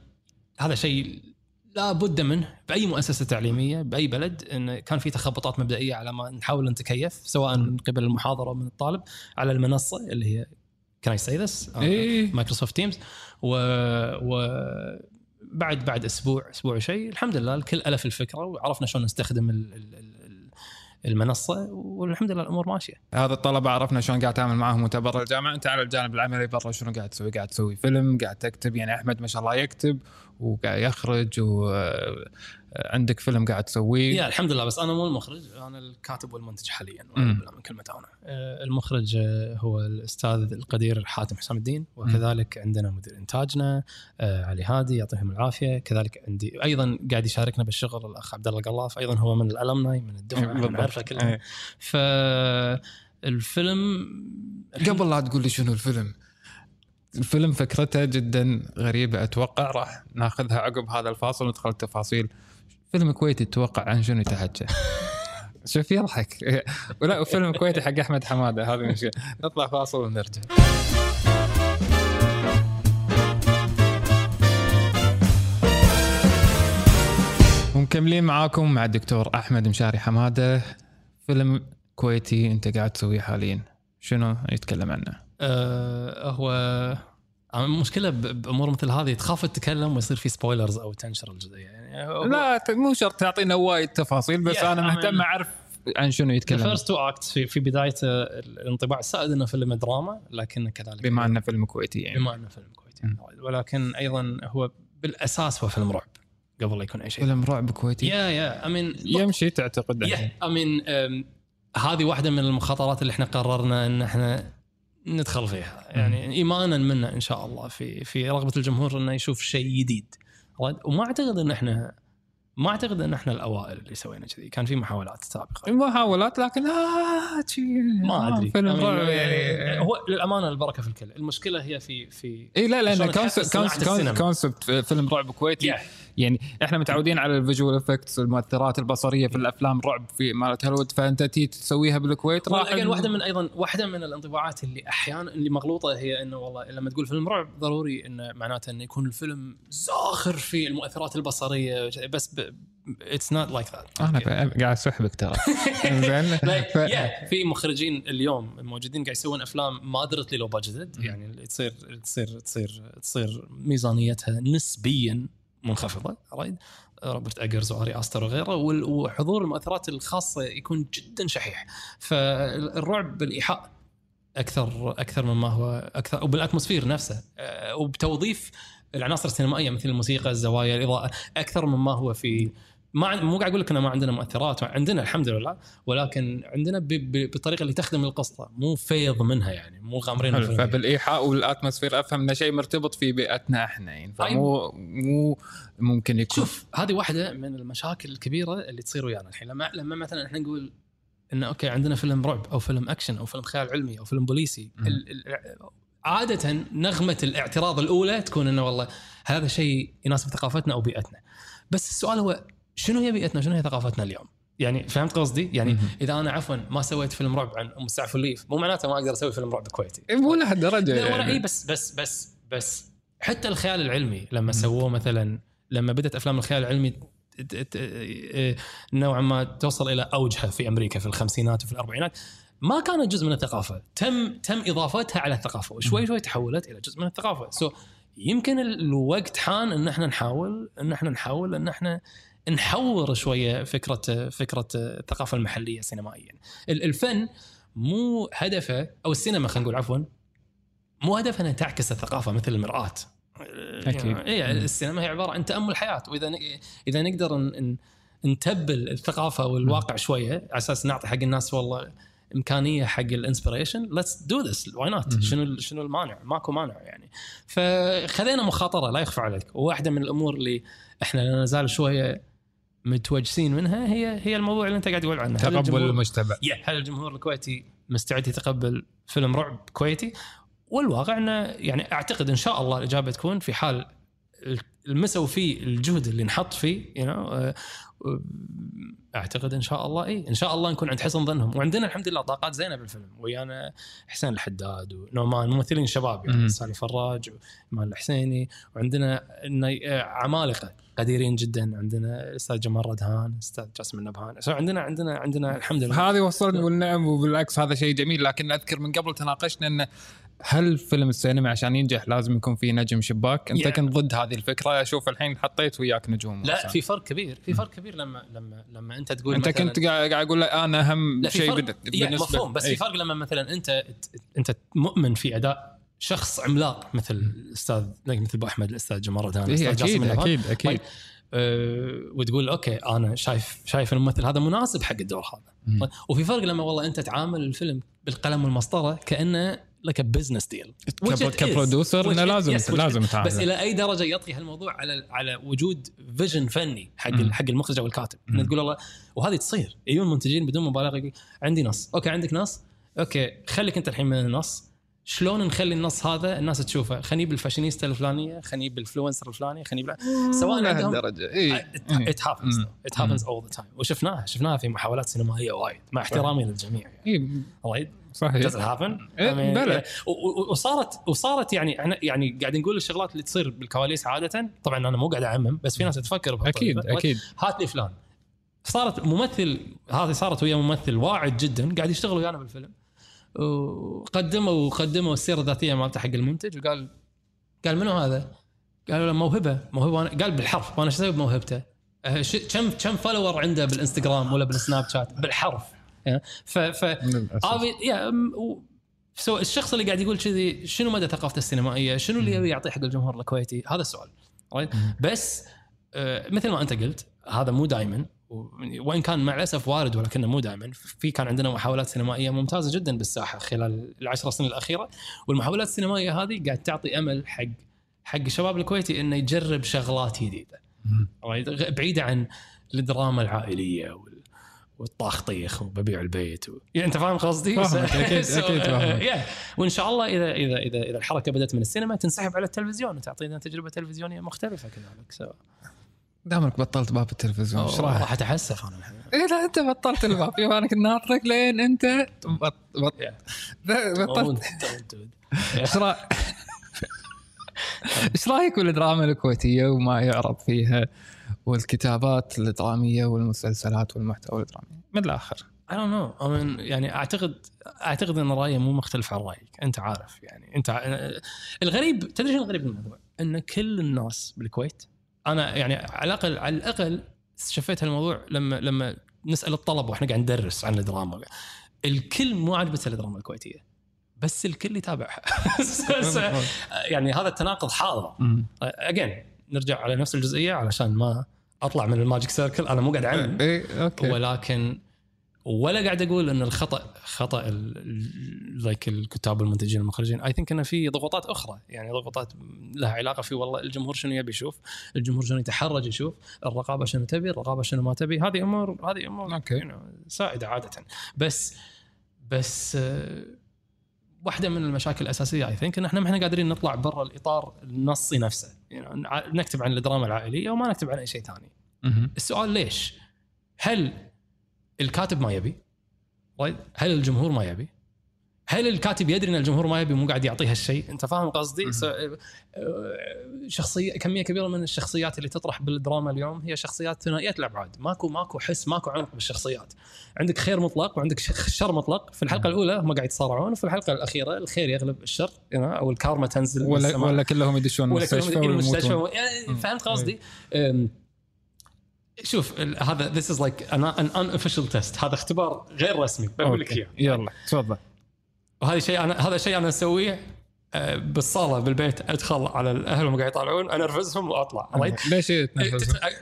هذا شيء لا بد منه بأي مؤسسة تعليمية بأي بلد إن كان في تخبطات مبدئية على ما نحاول نتكيف سواء من قبل المحاضرة من الطالب على المنصة اللي هي كان I see this. Microsoft Teams و, و بعد بعد أسبوع أسبوع وشيء الحمد لله الكل ألف الفكرة وعرفنا شلون نستخدم ال- ال- ال- المنصة والحمد لله الأمور ماشية. هذا الطلبه عرفنا شلون قاعد تعامل معاهم وأنت برا الجامعة. أنت على الجانب العملي برا شنو قاعد تسوي؟ قاعد تسوي فيلم قاعد تكتب. يعني أحمد ما شاء الله يكتب وقاعد يخرج وعندك فيلم قاعد تسويه؟ يا الحمد لله بس أنا مو المخرج. أنا الكاتب والمنتج حاليا. من كلمة أنا. آه، المخرج آه، هو الأستاذ القدير حاتم حسام الدين وكذلك عندنا مدير إنتاجنا آه، علي هادي يعطيهم العافية. كذلك عندي أيضا قاعد يشاركنا بالشغل الأخ عبد الله قلاف أيضا هو من الألمناي من الدفعه. نعرفه كلنا. إيه. فالفيلم قبل لا تقول لي شنو الفيلم. الفيلم فكرته جدا غريبة أتوقع راح ناخذها عقب هذا الفاصل وندخل التفاصيل. فيلم كويتي تتوقع عن شنو يتحكى؟ شوف يضحك. ولا فيلم كويتي حق أحمد حمادة هذه مشكله نطلع فاصل ونرجع. ومكملين معاكم مع الدكتور أحمد مشاري حمادة. فيلم كويتي أنت قاعد تسويه حاليا. شنو يتكلم عنه؟ آه هو المشكلة بأمور مثل هذه تخاف تتكلم ويصير في spoilers أو تنشر الجزئية. يعني لا مو شرط تعطينا وايد تفاصيل بس Yeah, أنا مهتم أعرف عن شنو يتكلم. ال first two acts في في بداية الانطباع السائد انه فيلم دراما لكن كذلك بما أنه فيلم كويتي يعني. بما أنه فيلم كويتي. مم. ولكن أيضا هو بالأساس هو فيلم رعب قبل لا يكون أي شيء. فيلم رعب كويتي؟ يا يا امين يمشي تعتقد يا امين هذه واحدة من المخاطرات اللي إحنا قررنا إن إحنا ندخل فيها. يعني إيمانا منا إن شاء الله في في رغبة الجمهور إنه يشوف شيء جديد. وما أعتقد إن إحنا ما أعتقد إن إحنا الأوائل اللي سوينا كذي. كان في محاولات سابقة. محاولات لكن آه ما أدري. فيلم أمين، رعب آه، يعني. هو للأمانة البركة في الكل. المشكلة هي في في اي لا لأن شلون concept السينما. concept فيلم رعب كويتي. Yeah. يعني إحنا متعودين على ال visual effects المؤثرات البصرية في الأفلام رعب في مالت هوليوود فأنت تي تسويها بالكويت راح راح واحدة من أيضا واحدة من الانطباعات اللي أحيانا اللي مغلوطة هي إنه والله لما تقول فيلم رعب ضروري إنه معناته إنه يكون الفيلم زاخر في المؤثرات البصرية بس it's not like that أنا قاعد اسحبك ترى. زين في مخرجين اليوم موجودين قاعد يسوون أفلام moderately low budgeted يعني تصير تصير تصير تصير ميزانيتها نسبيا منخفضة right؟ روبرت اجرز وأري أستر وغيره وحضور المؤثرات الخاصة يكون جدا شحيح. فالرعب بالإيحاء أكثر أكثر مما هو أكثر وبال atmosphere نفسه. آه، وبتوظيف العناصر السينمائية مثل الموسيقى الزوايا الإضاءة أكثر مما هو في ما مو قاعد أقول لك إنه ما عندنا مؤثرات عندنا الحمد لله ولكن عندنا بالطريقة اللي تخدم القصة مو فيض منها يعني مو غامرين. فبالإيحاء وال atmosphere أفهم إنه شيء مرتبط في بيئتنا إحنا يعني. فمو مو ممكن يكون شوف هذه واحدة من المشاكل الكبيرة اللي تصير ويانا الحين. لما لما مثلا إحنا نقول إنه okay عندنا فيلم رعب أو فيلم أكشن أو فيلم خيال علمي أو فيلم بوليسي عادة نغمة الاعتراض الأولى تكون إنه والله هذا شيء يناسب ثقافتنا أو بيئتنا. بس السؤال هو شنو هي بيئتنا؟ شنو هي ثقافتنا اليوم؟ يعني فهمت قصدي؟ يعني. إذا أنا عفوا ما سويت فيلم رعب عن أم السعف والليف مو معناته ما أقدر أسوي فيلم رعب كويتي. مو لهالدرجه لا ولا يعني. اي بس بس بس بس حتى الخيال العلمي لما سووه مثلا لما بدأت أفلام الخيال العلمي ت- نوعا ما توصل إلى اوجها في أمريكا في الخمسينات وفي الأربعينات ما كانت جزء من الثقافة. تم تم إضافتها على الثقافة وشوي شوي تحولت إلى جزء من الثقافة. so يمكن ال- الوقت حان إن إحنا نحاول إن إحنا نحاول إن إحنا نحور شوية فكرة فكرة الثقافة المحلية سينمائيا. ال- الفن مو هدفه أو السينما خلينا نقول عفوا مو هدفها انها تعكس الثقافة مثل المرآة. أكيد. اي السينما هي عبارة عن تأمل حياة. وإذا إذا نقدر نتبل الثقافة والواقع شوية على أساس نعطي حق الناس والله إمكانية حق ال inspiration let's do this why not شنو شنو المانع؟ ماكو مانع يعني. فخذينا مخاطرة لا يخفى عليك. وواحده من الأمور اللي إحنا لا نزال شوية متوجسين منها هي هي الموضوع اللي انت قاعد تقول عنه. تقبل المجتمع. هل الجمهور الكويتي مستعد يتقبل فيلم رعب كويتي؟ والواقع انه يعني أعتقد إن شاء الله الإجابة تكون في حال المسوا فيه الجهد اللي نحط فيه you know, uh, أعتقد إن شاء الله إي إن شاء الله نكون عند حسن ظنهم. وعندنا الحمد لله طاقات زينة بالفيلم. ويانا حسين الحداد ونومان ممثلين شباب. يعني سالي فراج ومان الحسيني. وعندنا آه، عمالقة قديرين جدا. عندنا الاستاذ جمال ردهان الاستاذ جاسم النبهان عندنا عندنا عندنا الحمد لله. هذه وصلني والنعم وبالعكس هذا شيء جميل. لكن أذكر من قبل تناقشنا انه هل فيلم السينما عشان ينجح لازم يكون فيه نجم شباك؟ انت Yeah. كنت ضد هذه الفكرة أشوف الحين حطيت وياك نجوم لا مثلاً. في فرق كبير في فرق كبير لما لما لما أنت تقول أنت كنت قاعد أقول أنا أهم شيء فرق بالنسبة مفهوم بس إيه. في فرق لما مثلا أنت أنت مؤمن في أداء شخص عملاق مثل الاستاذ مثل أبو أحمد الأستاذ جمال ردهان إيه الأستاذ جاسم أكيد. أكيد طيب أه وتقول okay أنا شايف شايف الممثل هذا مناسب حق الدور هذا مم. طيب، وفي فرق لما والله أنت تعامل الفيلم بالقلم والمسطرة كأنه لك business deal كب- ك producer إنه لازم لازم تعامل بس إلى أي درجة يطغي هالموضوع على على وجود vision فني حق مم. حق المخرج أو الكاتب. انه تقول والله وهذه تصير. يجون منتجين بدون مبالغة يقول عندي نص. okay عندك نص. okay خليك أنت الحين من النص. شلون نخلي النص هذا الناس تشوفه؟ خليني بالفاشينيستا الفلانية خليني بال influencer الفلاني خليني بال... سواء لهالدرجة. إي it happens. it happens all the time وشفناها شفناها في محاولات سينمائية وايد مع احترامي للجميع يعني. إي. وايد. صحيح does it happen؟ إيه، بلى. و- وصارت وصارت يعني إحنا يعني قاعد نقول الشغلات اللي تصير بالكواليس عادة طبعا أنا مو قاعد أعمم بس في ناس تفكر أكيد. أكيد هات لي فلان صارت ممثل هذه صارت ويا ممثل واعد جدا قاعد يشتغل ويانا بالفيلم وقدموا وقدموا السيرة الذاتية مالته حق المنتج وقال قال منو هذا؟ قالوا له موهبة موهبة أنا قال بالحرف وأنا إيش أسوي بموهبته؟ أه، ش- كم كم follower عنده بالإنستغرام ولا بالسناب شات بالحرف ف ف و- so الشخص اللي قاعد يقول كذي شنو مدى ثقافته السينمائية؟ شنو اللي يبي يعطيه حق الجمهور الكويتي؟ هذا السؤال. بس آه، مثل ما أنت قلت هذا مو دائما وإن كان مع الأسف وارد ولكنه مو دائما في كان عندنا محاولات سينمائية ممتازة جدا بالساحة خلال العشر سنين الأخيرة والمحاولات السينمائية هذه قاعد تعطي أمل حق حق الشباب الكويتي إنه يجرب شغلات جديدة. بعيده عن الدراما العائلية وال والطاخ طيخ وببيع البيت و... يعني أنت فاهم قصدي؟ وإن شاء الله إذا إذا إذا إذا الحركة بدأت من السينما تنسحب على التلفزيون وتعطينا تجربة تلفزيونية مختلفة كذلك so. دامك بطلت باب التلفزيون إيش رايك؟ راح اتحسف أنا الحين إيه لا أنت بطلت الباب يبا أنا كنت ناطرك لين أنت بط... بط... بطلت Don't do it. إيش رايك إيش رأيك بالدراما الكويتية وما يعرض فيها والكتابات الدراميه والمسلسلات والمحتوى الدرامي من الآخر. I don't know. I mean يعني أعتقد أعتقد إن رأيي مو مختلف عن رأيك. أنت عارف يعني. أنت ع- الغريب تدري شنو الغريب بالموضوع؟ إن كل الناس بالكويت أنا يعني على الأقل على الأقل شفت هالموضوع لما لما نسأل الطلبة وإحنا قاعد ندرس عن الدراما. الكل مو عاجبته الدراما الكويتية بس الكل يتابعها. يعني هذا التناقض حاضر. again نرجع على نفس الجزئية علشان ما أطلع من ال magic circle أنا مو قاعد أعمم. إيه okay. ولكن ولا قاعد أقول إن الخطأ خطأ like الكتاب والمنتجين المخرجين. I think إنه في ضغوطات أخرى. يعني ضغوطات لها علاقة في والله الجمهور شنو يبي يشوف الجمهور شنو يتحرج يشوف الرقابة شنو تبي الرقابة شنو ما تبي. هذه أمور هذه أمور okay. know سائدة عادة. بس بس آه، واحدة من المشاكل الأساسية I think إن إحنا ما إحنا قادرين نطلع برا الإطار النصي نفسه يعني نكتب عن الدراما العائلية وما نكتب عن أي شيء ثاني. السؤال ليش؟ هل الكاتب ما يبي؟ هل الجمهور ما يبي؟ هل الكاتب يدري أن الجمهور ما يبي مو قاعد يعطيه هالشيء؟ أنت فاهم قصدي؟ س- آه، شخصية كمية كبيرة من الشخصيات اللي تطرح بالدراما اليوم هي شخصيات ثنائية الأبعاد، ماكو ماكو حس ماكو عمق بالشخصيات. عندك خير مطلق وعندك شر مطلق، في الحلقة الأولى هم قاعد يتصارعون وفي الحلقة الأخيرة الخير يغلب الشر أو الكارما تنزل ولا السماء. ولا كلهم يدشون ولا كلهم المستشفى المستشفى يعني فهمت قصدي؟ أم، شوف هذا this is like an, an unofficial test هذا اختبار غير رسمي بقول لك. إياه يلا تفضل وهذا شيء أنا هذا شيء أنا أسويه أه، بالصالة بالبيت أدخل على الأهل وهم قاعد يطالعون أنرفزهم وأطلع. right؟ ليش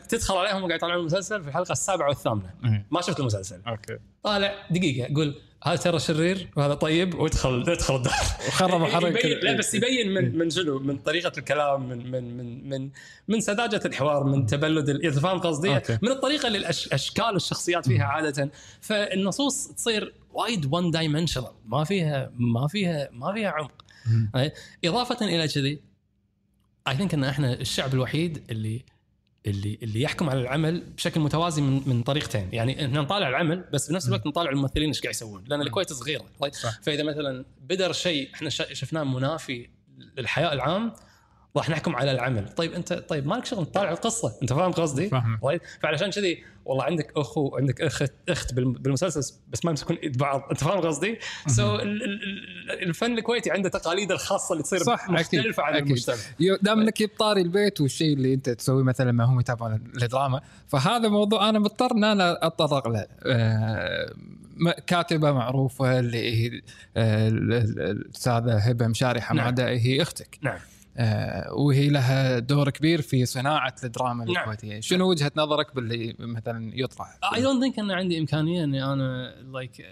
تدخل عليهم وهم قاعد يطالعون المسلسل في الحلقة السابعة والثامنة. ما شفت المسلسل؟ أوكي. طالع دقيقة أقول هذا ترى شرير وهذا طيب وادخل ادخل الدار. وخرب وحرق لا بس يبين من من شنو؟ من طريقة الكلام من من من من من سذاجة الحوار من تبلد إذا فاهم قصدي. okay. من الطريقة اللي اشكال الشخصيات فيها عادة. فالنصوص تصير وايد one dimensional ما فيها ما فيها ما فيها عمق. أي؟ إضافة إلى كذي I think إن إحنا الشعب الوحيد اللي اللي اللي يحكم على العمل بشكل متوازي من من طريقتين. يعني إحنا نطالع العمل بس بنفس الوقت نطالع الممثلين إيش قاعد يسوون. لأن الكويت صغيرة. طيب. صح. فإذا مثلا بدر شيء إحنا شفناه منافي للحياء العام راح نحكم على العمل. طيب انت طيب مالك شغل تطالع القصة؟ أنت فاهم قصدي؟ فاهمك. طيب. فعلشان كذي والله عندك أخو عندك أخت أخت بالم- بالمسلسل بس ما يمسكون ايد بعض أنت فاهم قصدي؟ سو الفن الكويتي عنده تقاليده الخاصة اللي تصير صح، مختلفة عن. المجتمع. دام انك جبت طاري البيت والشيء اللي أنت تسويه مثلا ما هم يتابعون الدراما فهذا موضوع أنا مضطر إن أنا أتطرق له. آه، كاتبة معروفة اللي هي آه، ال- ال- الأستاذة هبة مشاري حمادة هي أختك. نعم. وهي لها دور كبير في صناعة الدراما نعم. الكويتية شنو وجهة نظرك باللي مثلا يطرح I don't think ان عندي إمكانية إني أنا like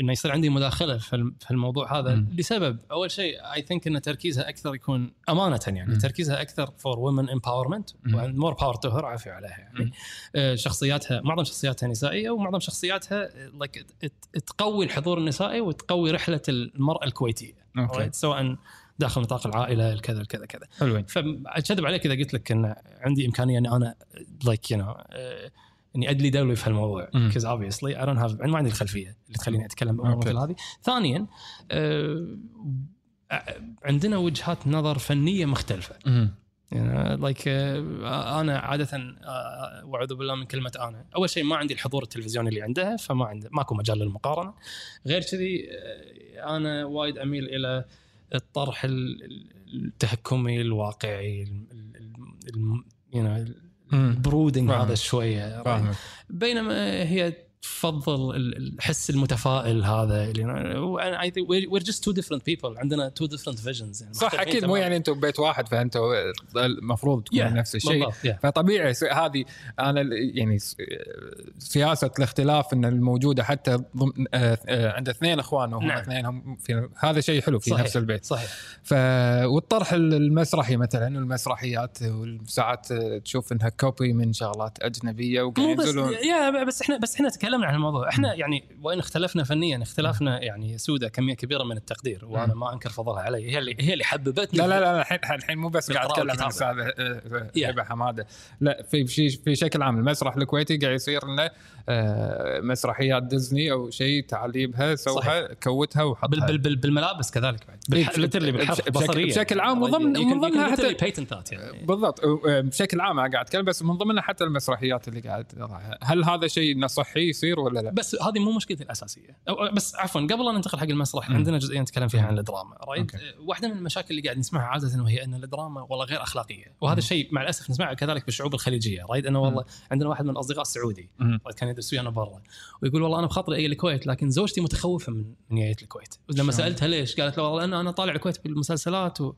إنه يصير عندي مداخلة في الم- في الموضوع هذا مم. لسبب أول شيء I think إن تركيزها أكثر يكون أمانة يعني مم. تركيزها أكثر for women empowerment. More power to her عافية عليها يعني. آه، شخصياتها معظم شخصياتها نسائية ومعظم شخصياتها like تقوي الحضور النسائي وتقوي رحلة المرأة الكويتية right? سواء داخل نطاق العائلة الكذا الكذا كذا. حلوين. فاكذب عليك إذا قلت لك إن عندي إمكانية إني أنا like you know إني أدلي بدلوي في هالموضوع. because obviously I don't have ما عندي الخلفية اللي تخليني أتكلم بامور. مثل هذه. ثانيا آه، عندنا وجهات نظر فنية مختلفة. مم. يعني like أنا عادة آه، وأعوذ بالله من كلمة أنا. أول شيء ما عندي الحضور التلفزيوني اللي عندها فما عندي ماكو مجال للمقارنة. غير كذي آه، أنا وايد أميل إلى الطرح ال- ال- التهكمي الواقعي. ال brooding. هذا شوية بينما هي تفضل ال- الحس المتفائل هذا اللي وأنا I think we're just two different people عندنا two different visions يعني صح أكيد مو. يعني أنتم بيت واحد فانتم المفروض تكون Yeah، نفس الشيء yeah. فطبيعي هذه أنا يعني سياسة الاختلاف إن الموجودة حتى ضمن آه، آه، عند اثنين إخوان وهم نعم. اثنين هم في هذا شيء حلو في صحيح، نفس البيت صحيح ف والطرح المسرحي مثلا والمسرحيات ساعات تشوف إنها كوبي من شغلات أجنبية وقاعد مو بس ينزلون يا بس إحنا بس إحنا تكلمنا عن الموضوع. إحنا يعني وإن اختلفنا فنيا اختلافنا يعني سوده كمية كبيرة من التقدير وأنا ما أنكر فضلها علي. هي اللي هي اللي حببتني لا لا لا الحين الحين مو بس قاعد أتكلم عن والكتابة. الأستاذ Yeah. هبه حمادة. لا في في في شكل عام المسرح الكويتي قاعد يصير انه آه، مسرحيات ديزني أو شيء تعليبها سوها. كوتها وحطها. بال بال بال بالملابس كذلك بعد. إيه، literally بالحرف بشكل- عام وضمن- ومن you can ضمنها حتى- يعني. بالضبط. آه، بشكل عام أنا قاعد أتكلم بس من ضمنها حتى المسرحيات اللي قاعد. هل هذا شيء انه صحي يصير ولا لا؟ بس هذه مو مشكلتي الأساسية. أو بس عفوا قبل ان ننتقل حق المسرح عندنا جزئيه نتكلم فيها عن الدراما رايت. واحدة من المشاكل اللي قاعد نسمعها عادة وهي أن الدراما والله غير أخلاقية. وهذا الشيء مع الأسف نسمعه كذلك بالشعوب الخليجية right أنه والله عندنا واحد من الاصدقاء السعودي كان يدرس ويانا برا. ويقول والله أنا بخاطري أجي الكويت لكن زوجتي متخوفة من جاية الكويت. لما شلون؟ سألتها ليش؟ قالت له والله أنا طالع الكويت بالمسلسلات و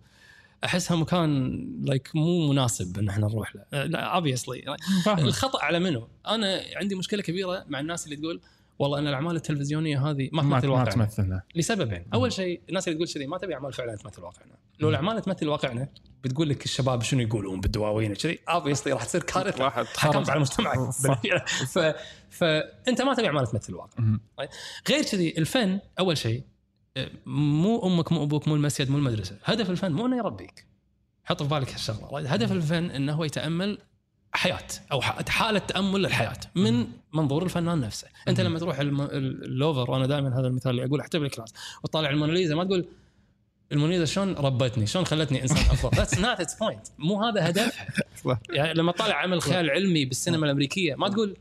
أحسها مكان like مو مناسب إن إحنا نروح له. أه، لا obviously الخطأ على منو؟ أنا عندي مشكلة كبيرة مع الناس اللي تقول والله أن الأعمال التلفزيونية هذه ما ما تمثل ما واقعنا. تمثلنا. لسببين، أول شيء الناس اللي تقول كذي ما تبي أعمال فعلا تمثل واقعنا، لو الأعمال تمثل واقعنا بتقول لك الشباب شنو يقولون بالدواوين وكذي، obviously راح تصير كارثة. خرب. على مجتمعك. ف... فانت ما تبي أعمال تمثل الواقع مم. غير كذي الفن أول شيء مو أمك مو أبوك مو المسجد مو المدرسة، هدف الفن مو إنه يربيك. حط في بالك هالشغلة، هدف الفن إنه هو يتأمل حياة أو حالة تأمل للحياة من منظور الفنان نفسه، أنت لما تروح. اللوفر وأنا دائما هذا المثال اللي أقول أحطه في ال class وتطالع الموناليزا ما تقول الموناليزا شلون ربتني؟ شلون خلتني إنسان افضل؟ that's not its point، مو هذا هدفها. يعني لما تطالع عمل خيال علمي بالسينما الأمريكية ما تقول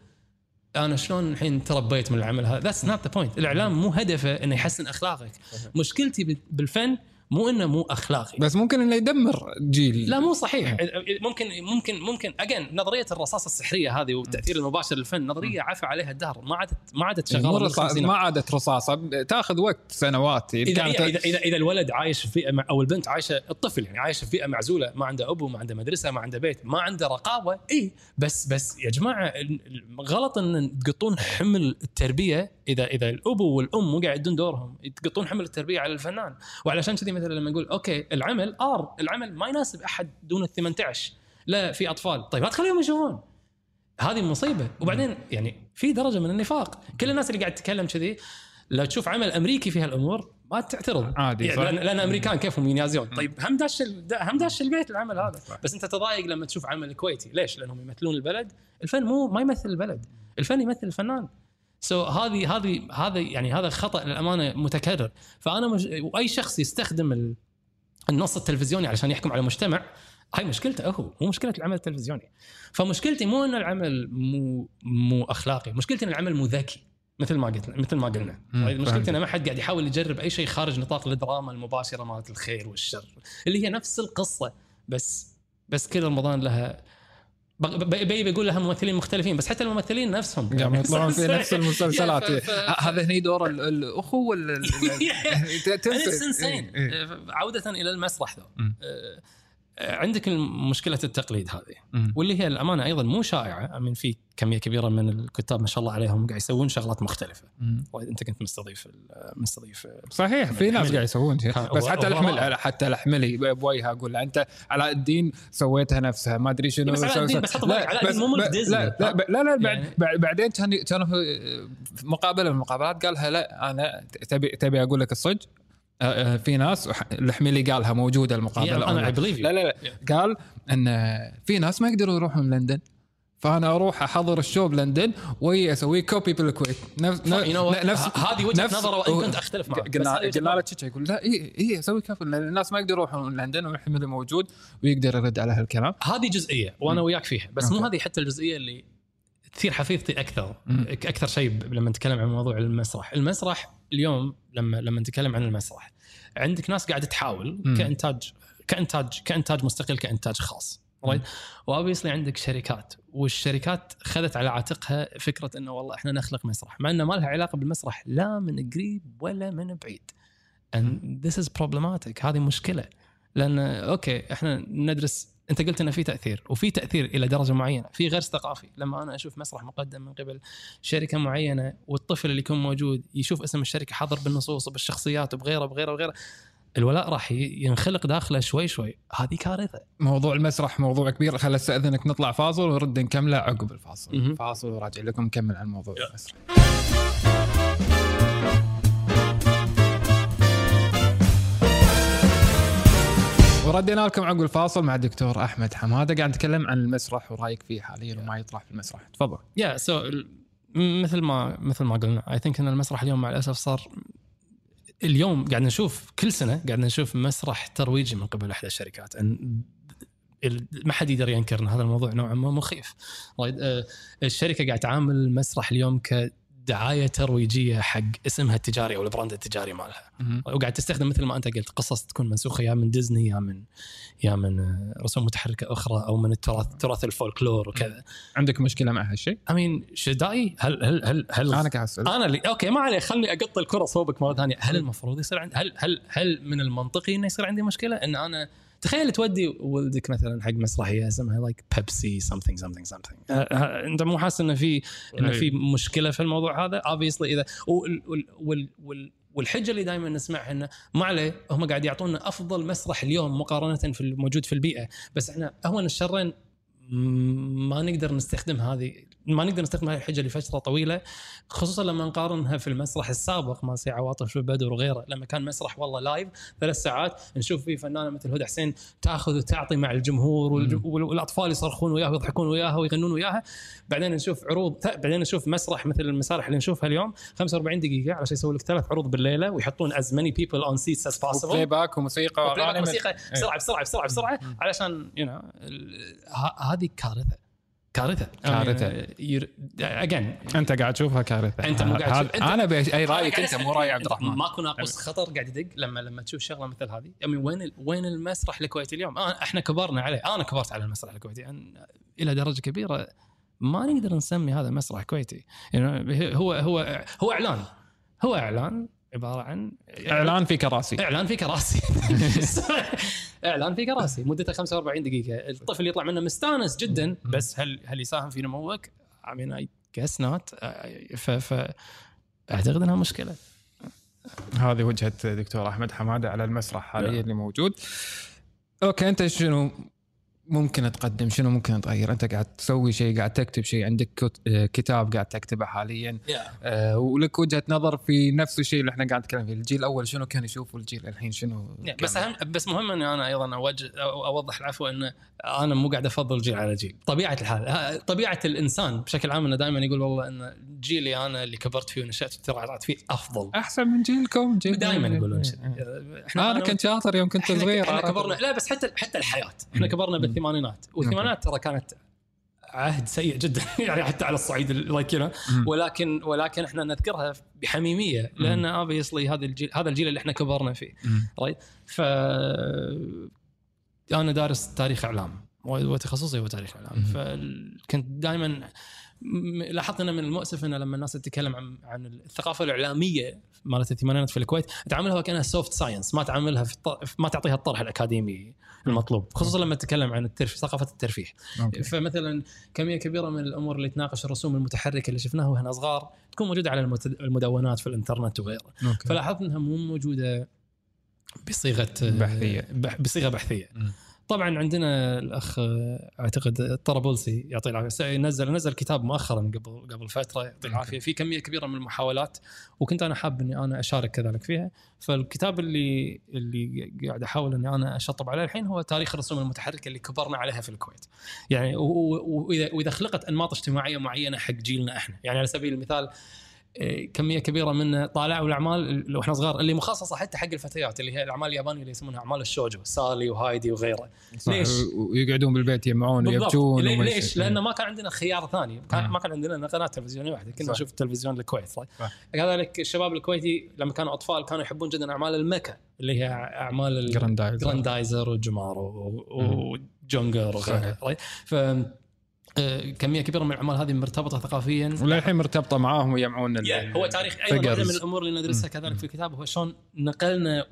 أنا شلون الحين تربيت من العمل هذا؟ that's not the point الإعلام مو هدفه إنه يحسن أخلاقك. مشكلتي بال- بالفن مو إنه مو أخلاقي. بس ممكن إنه يدمر جيل. لا مو صحيح. ممكن ممكن ممكن. again نظرية الرصاصه السحرية هذه والتأثير المباشر للفن نظرية عفى عليها الدهر. ما عادت ما عادت شغالة. ما عادت رصاصة. تأخذ وقت سنوات إذا كانت- إذا إذا إذا الولد عايش في بيئه مع- أو البنت عايشة الطفل يعني عايش في بيئه معزولة ما عنده ابو ما عنده مدرسة ما عنده بيت ما عنده رقابة اي بس بس يا جماعة غلط إن تقطون حمل التربية إذا إذا الابو والأم مو قاعد يدون دورهم تقطون حمل التربية على الفنان. وعلشان كذي مثلا لما نقول okay العمل R العمل ما يناسب أحد دون ال 18 لا في أطفال. طيب لا تخليهم يشوفون. هذه مصيبة. وبعدين يعني في درجة من النفاق. كل الناس اللي قاعد تتكلم كذي لو تشوف عمل أمريكي في هالأمور ما تعترض. عادي، يعني صح. لأن, لأن أمريكان كيفهم ينازون طيب هم داش هم داش البيت العمل هذا. بس أنت تضايق لما تشوف عمل كويتي. ليش؟ لأنهم يمثلون البلد. الفن مو ما يمثل البلد. الفن يمثل الفنان. سو so هذه هذه هذا يعني هذا خطا للأمانة متكرر. فأنا مش وأي شخص يستخدم ال- النص التلفزيوني علشان يحكم على مجتمع هاي مشكلته هو مو مشكلة العمل التلفزيوني. فمشكلتي مو إن العمل مو مو أخلاقي مشكلتي إن العمل مو ذكي مثل ما قلت مثل ما قلنا. طيب مشكلتي. إن ما حد قاعد يحاول يجرب أي شيء خارج نطاق الدراما المباشرة مالت الخير والشر اللي هي نفس القصة بس بس كل رمضان لها بق- ب- بي بيقول لها ممثلين مختلفين بس حتى الممثلين نفسهم قام يطلعون في نفس المسلسلات. هذا هني دور ال- الأخو ولا تنسى. إيه، إيه. عودة إلى المسرح آه، عندك مشكلة التقليد هذه. واللي هي الأمانة أيضا مو شائعة من في كمية كبيرة من الكتاب ما شاء الله عليهم قاعد يسوون شغلات. وايد أنت كنت مستضيف مستضيف صحيح في ناس. قاعد يسوون بس حتى رائع. حتى الحملي بوجهها أقول له أنت علاء الدين سويتها نفسها ما أدري شنو بس علاء الدين-. بس حط لا، علاء الدين بس- مو ملك ب- ديزني. لا لا لا لا يعني- بعد- بعدين كان كان في مقابلة من المقابلات قالها لا أنا تبي تبي أقول لك الصدق آه، آه، في ناس الحميلي قالها موجودة المقابلة you. لا لا لا قال إن في ناس ما يقدروا يروحون لندن فأنا أروح أحضر الشو بلندن وهي أسوي كوبي بالكويت نفس? نفس هذه نفس- نظره وإن كنت أختلف معك. قلنا قلنا له نظر. تشيكا يقول لا اي اي أسوي كوبي الناس ما يقدروا يروحون لندن والحمل موجود ويقدر يرد على هالكلام هذه جزئية وأنا وياك فيها بس مو. هذه حتى الجزئية اللي تثير حفيظتي أكثر مم. أكثر شيء لما نتكلم عن موضوع المسرح المسرح اليوم لما لما نتكلم عن المسرح عندك ناس قاعدة تحاول مم. كإنتاج كإنتاج كإنتاج مستقل كإنتاج خاص. right؟ و obviously عندك شركات والشركات خذت على عاتقها فكرة إنه والله إحنا نخلق مسرح مع إنه ما لها علاقة بالمسرح لا من قريب ولا من بعيد. And this is problematic. هذه مشكلة. لأن okay إحنا ندرس أنت قلت إنه في تأثير وفي تأثير إلى درجة معينة في غرس ثقافي. لما أنا أشوف مسرح مقدم من قبل شركة معينة والطفل اللي يكون موجود يشوف اسم الشركة حاضر بالنصوص وبالشخصيات وبغيره بغيره بغيره الولاء راح ينخلق داخله شوي شوي. هذه كارثة. موضوع المسرح موضوع كبير. خل استاذنك نطلع فاصل ونرد نكمله عقب الفاصل. فاصل وراجع لكم نكمل عن موضوع. المسرح. وردينا لكم عقب الفاصل مع الدكتور أحمد حمادة. قاعد نتكلم عن المسرح ورأيك فيه حاليا وما يطرح في المسرح. تفضل. يا so مثل ما مثل ما قلنا I think إن المسرح اليوم مع الأسف صار اليوم قاعد نشوف كل سنة قاعد نشوف مسرح ترويجي من قبل احدى الشركات. ما حد يقدر ينكر إن هذا الموضوع نوعا ما مخيف؟ آه، الشركة قاعد تعامل المسرح اليوم كدعايه ترويجية حق اسمها التجاري أو ال brand التجاري مالها. وقاعد تستخدم مثل ما أنت قلت قصص تكون منسوخة يا من ديزني يا من يا من آه، رسوم متحركة أخرى أو من التراث تراث الفولكلور وكذا. عندك مشكلة مع هالشيء؟ امين شدائي هل هل هل هل أنا قاعد أسأل. أنا اللي أوكي ما عليه خلني اقط الكرة صوبك مرة ثانية. هل المفروض يصير عندي هل هل هل من المنطقي إنه يصير عندي مشكلة؟ إن أنا تخيل تودي ولدك مثلا حق مسرحية اسمها لايك بيبسي something something something. أه، أه، انت مو حاسس إنه في إنه في مشكلة في الموضوع هذا؟ Obviously اذا وال وال وال وال والحجة اللي دائما نسمعها إنه ما عليه هم قاعد يعطونا أفضل مسرح اليوم مقارنة في الموجود في البيئة. بس إحنا اهون الشرين ما نقدر نستخدم هذه ما نقدر نستخدم هذه الحجة لفتره طويلة خصوصا لما نقارنها في المسرح السابق مال سي عواطف بدر وغيره. لما كان مسرح والله live ثلاث ساعات نشوف فيه فنانة مثل هدى حسين تأخذ وتعطي مع الجمهور والج- والأطفال يصرخون وياها ويضحكون وياها ويغنون وياها. بعدين نشوف عروض بعدين نشوف مسرح مثل المسارح اللي نشوفها اليوم 45 دقيقة علشان يسوي لك ثلاث عروض بالليلة ويحطون as many people on seats as possible. playback وموسيقى و playback وأغاني من- موسيقى بسرعة بسرعة بسرعة بسرعة علشان you you know هذه كارثة. كارثة. كارثة. اجين أنت قاعد تشوفها كارثة. أنت مو قاعد تشوف- أنت- أنا ابي أي رأيك أنت مو رأي عبد الرحمن. ماكو ناقوس خطر قاعد يدق لما لما تشوف شغلة مثل هذه؟ يعني وين ال- وين المسرح الكويتي اليوم؟ آه إحنا كبرنا عليه. أنا كبرت على المسرح الكويتي. يعني إلى درجة كبيرة ما نقدر نسمي هذا مسرح كويتي. يعني هو هو هو إعلان. هو إعلان عبارة عن إعلان في كراسي. إعلان في كراسي. إعلان في كراسي مدته 45 دقيقة. الطفل يطلع منه مستانس جدا. بس هل هل يساهم في نموك؟ I mean I guess not. ف ف أعتقد إنها مشكلة. هذه وجهة دكتور أحمد حمادة على المسرح حاليا اللي موجود. أوكي أنت شنو ممكن تقدم شنو ممكن تغير أنت قاعد تسوي شيء قاعد تكتب شيء عندك آه، كتاب قاعد تكتبه حاليا. آه، ولك وجهة نظر في نفس الشيء اللي إحنا قاعد نتكلم فيه. الجيل الأول شنو كان يشوف والجيل الحين شنو بس كان- أهم بس مهم إني أنا أيضا اوجه أو أوضح العفو إن أنا مو قاعد أفضل جيل على جيل، طبيعة الحال طبيعة الإنسان بشكل عام انه دائما يقول والله إن جيلي أنا اللي كبرت فيه ونشأت فيه طلعت فيه أفضل. أحسن من جيلكم؟ جيل دائما يقولون شيء. أنا, أنا كنت شاطر يوم كنت إحنا صغير إحنا؟ كبرنا لا بس حتى حتى الحياة. إحنا كبرنا بالثمانينات والثمانينات ترى كانت عهد سيء جدا. يعني حتى على الصعيد like مم. ولكن ولكن إحنا نذكرها بحميمية. لأن obviously هذا الجيل هذا الجيل اللي إحنا كبرنا فيه. Right ف أنا دارس تاريخ إعلام. وتخصصي هو تاريخ إعلام. فكنت دائما لاحظت انه من المؤسف إنه لما الناس تتكلم عن عن الثقافة الإعلامية مالت الثمانينات في الكويت تعاملها وكانها soft science ما تعاملها في الط... ما تعطيها الطرح الأكاديمي المطلوب خصوصا لما تتكلم عن الترفيه ثقافة الترفيه okay. فمثلا كمية كبيرة من الأمور اللي تناقش الرسوم المتحركة اللي شفناها وهنا صغار تكون موجودة على المت- المدونات في الإنترنت وغيره. فلاحظت إنها مو موجودة بصيغة بحثية. بح- بصيغة بحثية مم. طبعا عندنا الأخ أعتقد الطرابلسي يعطيه العافية نزل نزل كتاب مؤخرا قبل قبل فترة يعطيه العافية في كمية كبيرة من المحاولات وكنت أنا حاب إني أنا أشارك كذلك فيها. فالكتاب اللي اللي قاعد أحاول إني أنا أشطب عليه الحين هو تاريخ الرسوم المتحركة اللي كبرنا عليها في الكويت. يعني وإذا وإذا خلقت أنماط اجتماعية معينة حق جيلنا إحنا. يعني على سبيل المثال كمية كبيرة من طالعوا الأعمال وإحنا صغار اللي مخصصة حتى حق الفتيات اللي هي الأعمال اليابانية اللي يسمونها أعمال الشوجو سالي وهايدي وغيره. ليش؟ ويقعدون بالبيت يجمعون. ويبكون ليش؟ لأنه ما كان عندنا خيار ثاني كان مم. ما كان عندنا قناة تلفزيونية واحدة كنا. نشوف تلفزيون الكويت. كذلك الشباب الكويتي لما كانوا أطفال كانوا يحبون جدا أعمال ال mecha اللي هي أعمال ال- جراندايزر. جراندايزر وجمارو وجونجر وغيره؟ ف آه، كمية كبيرة من الأعمال هذه مرتبطة ثقافيا. وللحين مرتبطة معاهم ويجمعون هو تاريخ أيضا واحدة. من الأمور اللي ندرسها كذلك في الكتاب هو شلون نقلنا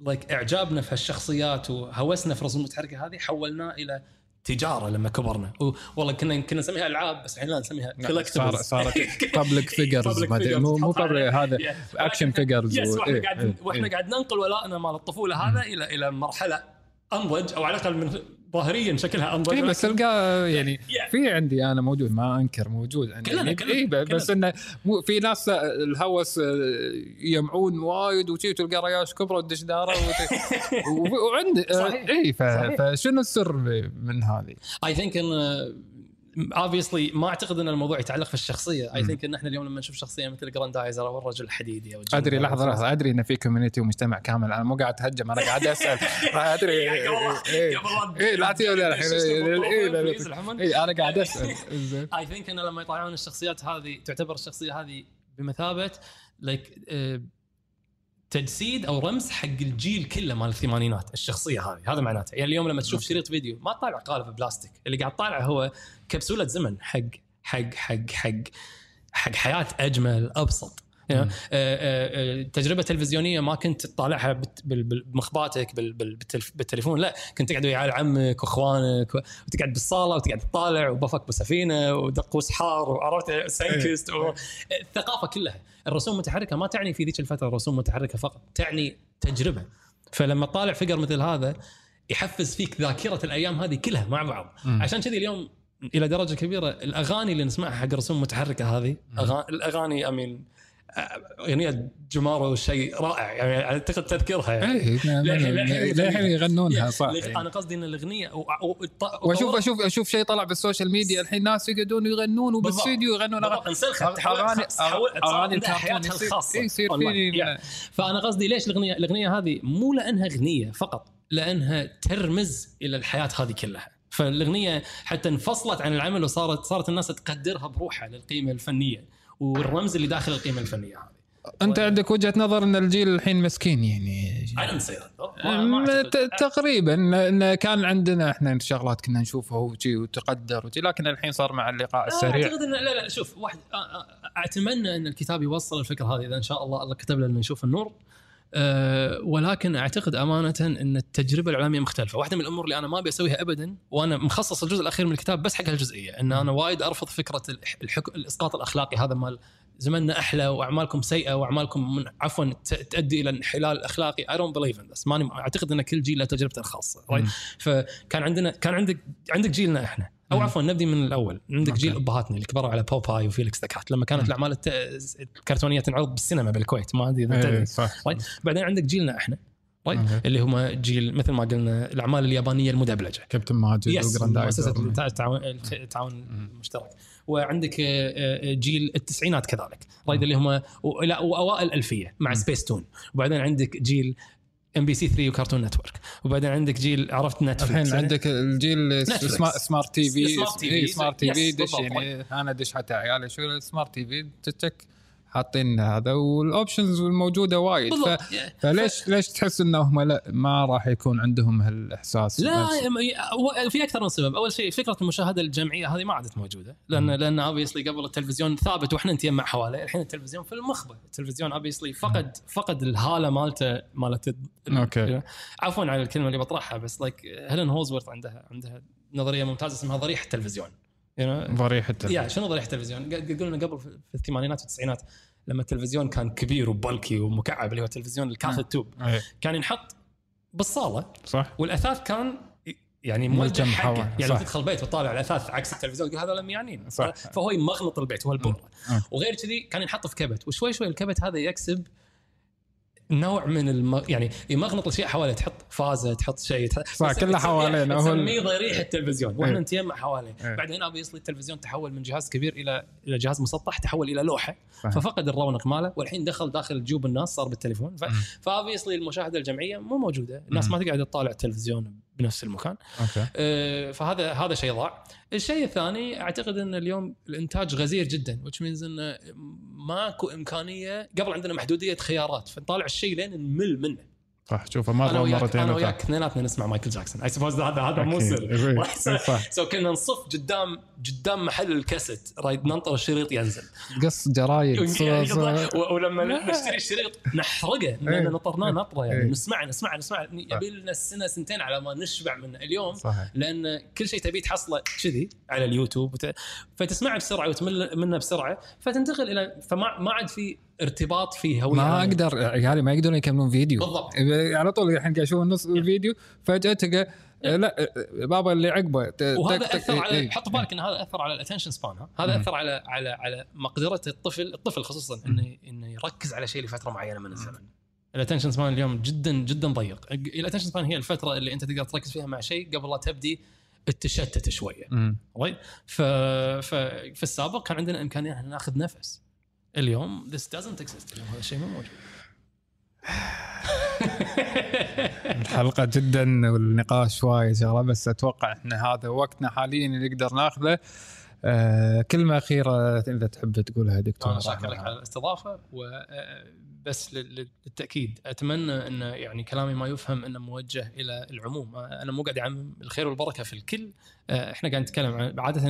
like إعجابنا في هالشخصيات وهوسنا في الرسوم المتحركة هذه حولناه إلى تجارة لما كبرنا. والله كنا كنا نسميها ألعاب بس الحين لا نسميها collectibles صارت public figures مو مو public، هذا action figures وإحنا قاعد إيه، وإحنا قاعد ننقل ولائنا مال الطفولة هذا إلى إلى مرحلة انضج أو على الأقل من ظاهريا شكلها انضج اي بس تلقاه يعني Yeah. في عندي أنا موجود ما أنكر موجود عندي كلنا- يعني كلنا- اي بس إنه مو في ناس الهوس آه، يجمعون وايد وشي تلقى رياش كبرى وتدش دارة وعندي صحيح. اي. فشنو السر من هذه؟ اي ثينك إن اوبسلي ما أعتقد إن الموضوع يتعلق في الشخصية. I think إن إحنا اليوم لما نشوف شخصية مثل جراندايزر أو الرجل الحديدي أو أدري لحظة. لحظة. أدري إن في community ومجتمع كامل. أنا مو قاعد أتهجم أنا قاعد أسأل. أدري. إيه. اي لا تجي الحين. إيه، لا،. اي أنا قاعد أسأل. I think انه لما يطلعون الشخصيات هذه تعتبر الشخصية هذه بمثابة like تجسيد أو رمز حق الجيل كله مال الثمانينات الشخصية هذه. هذا معناته. يعني اليوم لما تشوف شريط فيديو ما طالع قالب بلاستيك. اللي قاعد طالع هو كبسولة زمن حق حق حق حق حق حياة أجمل أبسط. يعني تجربة تلفزيونية ما كنت تطالعها بمخباتك بالتليفون لا. كنت تقعد ويا عيال عمك وإخوانك وتقعد بالصالة وتقعد تطالع وبفك بسفينة ودقوس حار وعرفت سانكست و- الثقافه كلها. الرسوم المتحركة ما تعني في ذيك الفترة رسوم متحركة فقط تعني تجربة. فلما تطالع فقر مثل هذا يحفز فيك ذاكرة الأيام هذه كلها مع بعض. عشان كذي اليوم إلى درجة كبيرة الأغاني اللي نسمعها حق الرسوم المتحركة هذه أغا... الأغاني امين اغنيه جمارو شيء رائع يعني أعتقد تذكرها يعني للحين- للحين للحين يغنونها صح أنا قصدي إن الأغنية. واشوف أشوف أشوف شيء طلع بالسوشيال ميديا الحين ناس يقعدون يغنون وبالاستديو يغنون انسلخت اغاني أغاني حياتها الخاصة إيه، يصير. فيني يعني. فأنا قصدي ليش الاغنيه الأغنية هذه مو لأنها أغنية فقط لأنها ترمز إلى الحياة هذه كلها فالأغنية حتى انفصلت عن العمل وصارت صارت الناس تقدرها بروحها للقيمة الفنية والرمز اللي داخل القيمة الفنية هذه. أنت عندك وجهة نظر إن الجيل الحين مسكين يعني؟ أنا نصير أم، ت- تقريبا. لأن كان عندنا إحنا شغلات كنا نشوفها وجي وتقدر وجي لكن الحين صار مع اللقاء السريع. أعتقد إن لا لا شوف واحد آه، آه، أتمنى إن الكتاب يوصل الفكرة هذه إذا إن شاء الله الله كتب لنا نشوف النور. أه ولكن أعتقد أمانة إن التجربة الاعلاميه مختلفة، واحدة من الأمور اللي أنا ما أبي أسويها ابدا وأنا مخصص الجزء الأخير من الكتاب بس حق هالجزئيه إن أنا وايد أرفض فكرة الح- الحك... الإسقاط الأخلاقي. هذا مال زمننا أحلى وأعمالكم سيئة وأعمالكم من عفوا تؤدي إلى انحلال أخلاقي. I don't believe in this ماني أعتقد إن كل جيل له تجربته الخاصة. فكان عندنا كان عندك عندك جيلنا إحنا. أو. عفوا نبدي من الأول عندك okay. جيل أبهاتنا اللي كبروا على بوباي وفيليكس ذا كات لما كانت. الأعمال الكرتونية تنعرض بالسينما بالكويت ما أدري إذا إيه،? بعدين عندك جيلنا إحنا? okay. اللي هم جيل مثل ما قلنا الأعمال اليابانية المدبلجة كابتن ماجد yes. مؤسسة التع- التعاون التعاون المشترك وعندك آه، آه، جيل التسعينات كذلك right اللي هم واوائل الألفية مع سبيس تون وبعدين عندك جيل ام بي سي 3 وكارتون نتورك وبعدين عندك جيل عرفت نتفلكس الحين عندك الجيل smart TV smart TV. smart دش. يعني أنا ادش حتى عيالي شو ال smart TV تك حاطين هذا وال options الموجوده وايد. ف... بالضبط فليش ليش تحس إنهم لا ما راح يكون عندهم هالإحساس لا في أكثر من سبب، أول شيء فكرة المشاهدة الجمعية هذه ما عادت موجودة، لأن لأن obviously قبل التلفزيون ثابت وإحنا نتجمع حواله، الحين التلفزيون في المخبه، التلفزيون obviously فقد فقد الهالة مالته مالت okay. عفوا على الكلمة اللي بطرحها بس like هيلين هولزورث عندها عندها نظرية ممتازة اسمها ضريح التلفزيون. You know؟ ضريح التلفزيون يا شنو ضريح التلفزيون؟ قلنا قبل في الثمانينات والتسعينات لما التلفزيون كان كبير و bulky ومكعب اللي هو التلفزيون ال cathode tube إيه، كان ينحط بالصالة صح والأثاث كان يعني ملجم حقه يعني صح. تدخل بيت وتطالع الأثاث عكس التلفزيون تقول هذول ميانين صح. فهو يمغنط البيت هو البوره. وغير كذي كان ينحط في كبت وشوي شوي الكبت هذا يكسب نوع من الم... يعني يمغنط الاشياء حواليه تحط فازة تحط شيء تحط... كله حوالينا، هو تسميه ضريح التلفزيون وإحنا إيه. نتجمع حواليه إيه. بعدين يصلي التلفزيون تحول من جهاز كبير إلى إلى جهاز مسطح تحول إلى لوحة. ففقد الرونق ماله والحين دخل داخل جيوب الناس صار بالتليفون ف... مم. ف obviously المشاهدة الجمعية مو موجودة الناس مم. ما تقعد تطالع التلفزيون بنفس المكان. okay. آه، فهذا هذا شيء ضاع. الشيء الثاني أعتقد إن اليوم الإنتاج غزير جدا which means انه ماكو إمكانية قبل عندنا محدودية خيارات فنطالع الشيء لين نمل منه. صح شوفه مره وياك مرتين أنا. وياك اثنيناتنا نسمع مايكل جاكسون. I suppose هذا هذا مو. سر. so كنا نصف قدام قدام محل الكاسيت right ننطر الشريط ينزل. قص جرايد ولما نشتري الشريط نحرقه لأن إيه. نطرناه نطرة يعني. إيه. نسمع نسمع نسمع يبي لنا سنة سنتين على ما نشبع منه اليوم صحيح. لأن كل شيء تبي تحصله كذي على اليوتيوب. وت... فتسمعه بسرعة وتمل منه بسرعة فتنتقل إلى فما ما عاد في ارتباط في هوية ما عامة. أقدر عيالي ما يقدرون يكملون فيديو. بالضبط. على طول الحين قاعد أشوف نص الفيديو فجأة تلقى لا بابا اللي عقبه وهذا تك- تك- أثر على إيه. حط بالك إن هذا أثر على ال attention span هذا مم. أثر على على على مقدرة الطفل الطفل خصوصا انه إنه يركز على شيء لفترة معينة من الزمن. ال attention span اليوم جدا جدا ضيق. ال attention span هي الفترة اللي أنت تقدر تركز فيها مع شيء قبل لا تبدي التشتت شوية. مم. right ف... ففي السابق كان عندنا إمكانية ان ناخذ نفس. اليوم this doesn't exist. اليوم هذا الشيء مو موجود. الحلقة جدا والنقاش وايد شغلة بس أتوقع إن هذا وقتنا حاليا اللي نقدر ناخذه. آه كلمة أخيرة إذا تحب تقولها دكتور شاكر لك على الاستضافة وبس للتأكيد. أتمنى أن يعني كلامي ما يفهم إنه موجه إلى العموم. أنا مو قاعد اعمم الخير والبركة في الكل. إحنا قاعد نتكلم عادة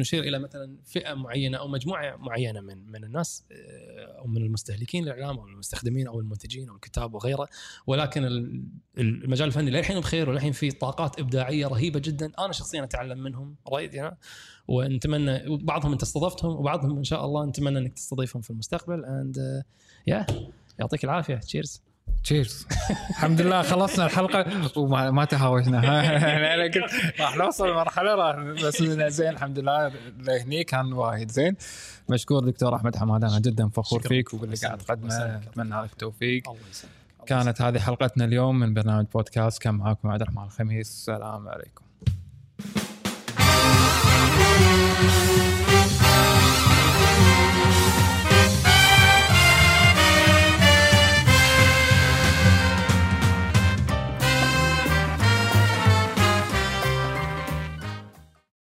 نشير إلى مثلا فئة معينة أو مجموعة معينة من من الناس أو من المستهلكين للإعلام أو المستخدمين أو المنتجين أو الكتاب وغيره. ولكن ال- المجال الفني للحين بخير وللحين في طاقات إبداعية رهيبة جدا. أنا شخصيا أتعلم منهم. رايد يعني ونتمنى بعضهم انت استضفتهم وبعضهم إن شاء الله نتمنى إنك تستضيفهم في المستقبل. And يا يعطيك العافية. cheers cheers الحمد لله خلصنا الحلقة. وما ما تهاوشنا. يعني أنا قلت راح نوصل مرحله راح بس زين الحمد لله. لهني كان وايد زين. مشكور دكتور أحمد حماد أنا جدا فخور. فيك وباللي قاعد تقدمه. أتمنى لك التوفيق. الله يسلمك. كانت هذه حلقتنا اليوم من برنامج بودكاست. كان معاكم عبد الرحمن الخميس. السلام عليكم. Thank you.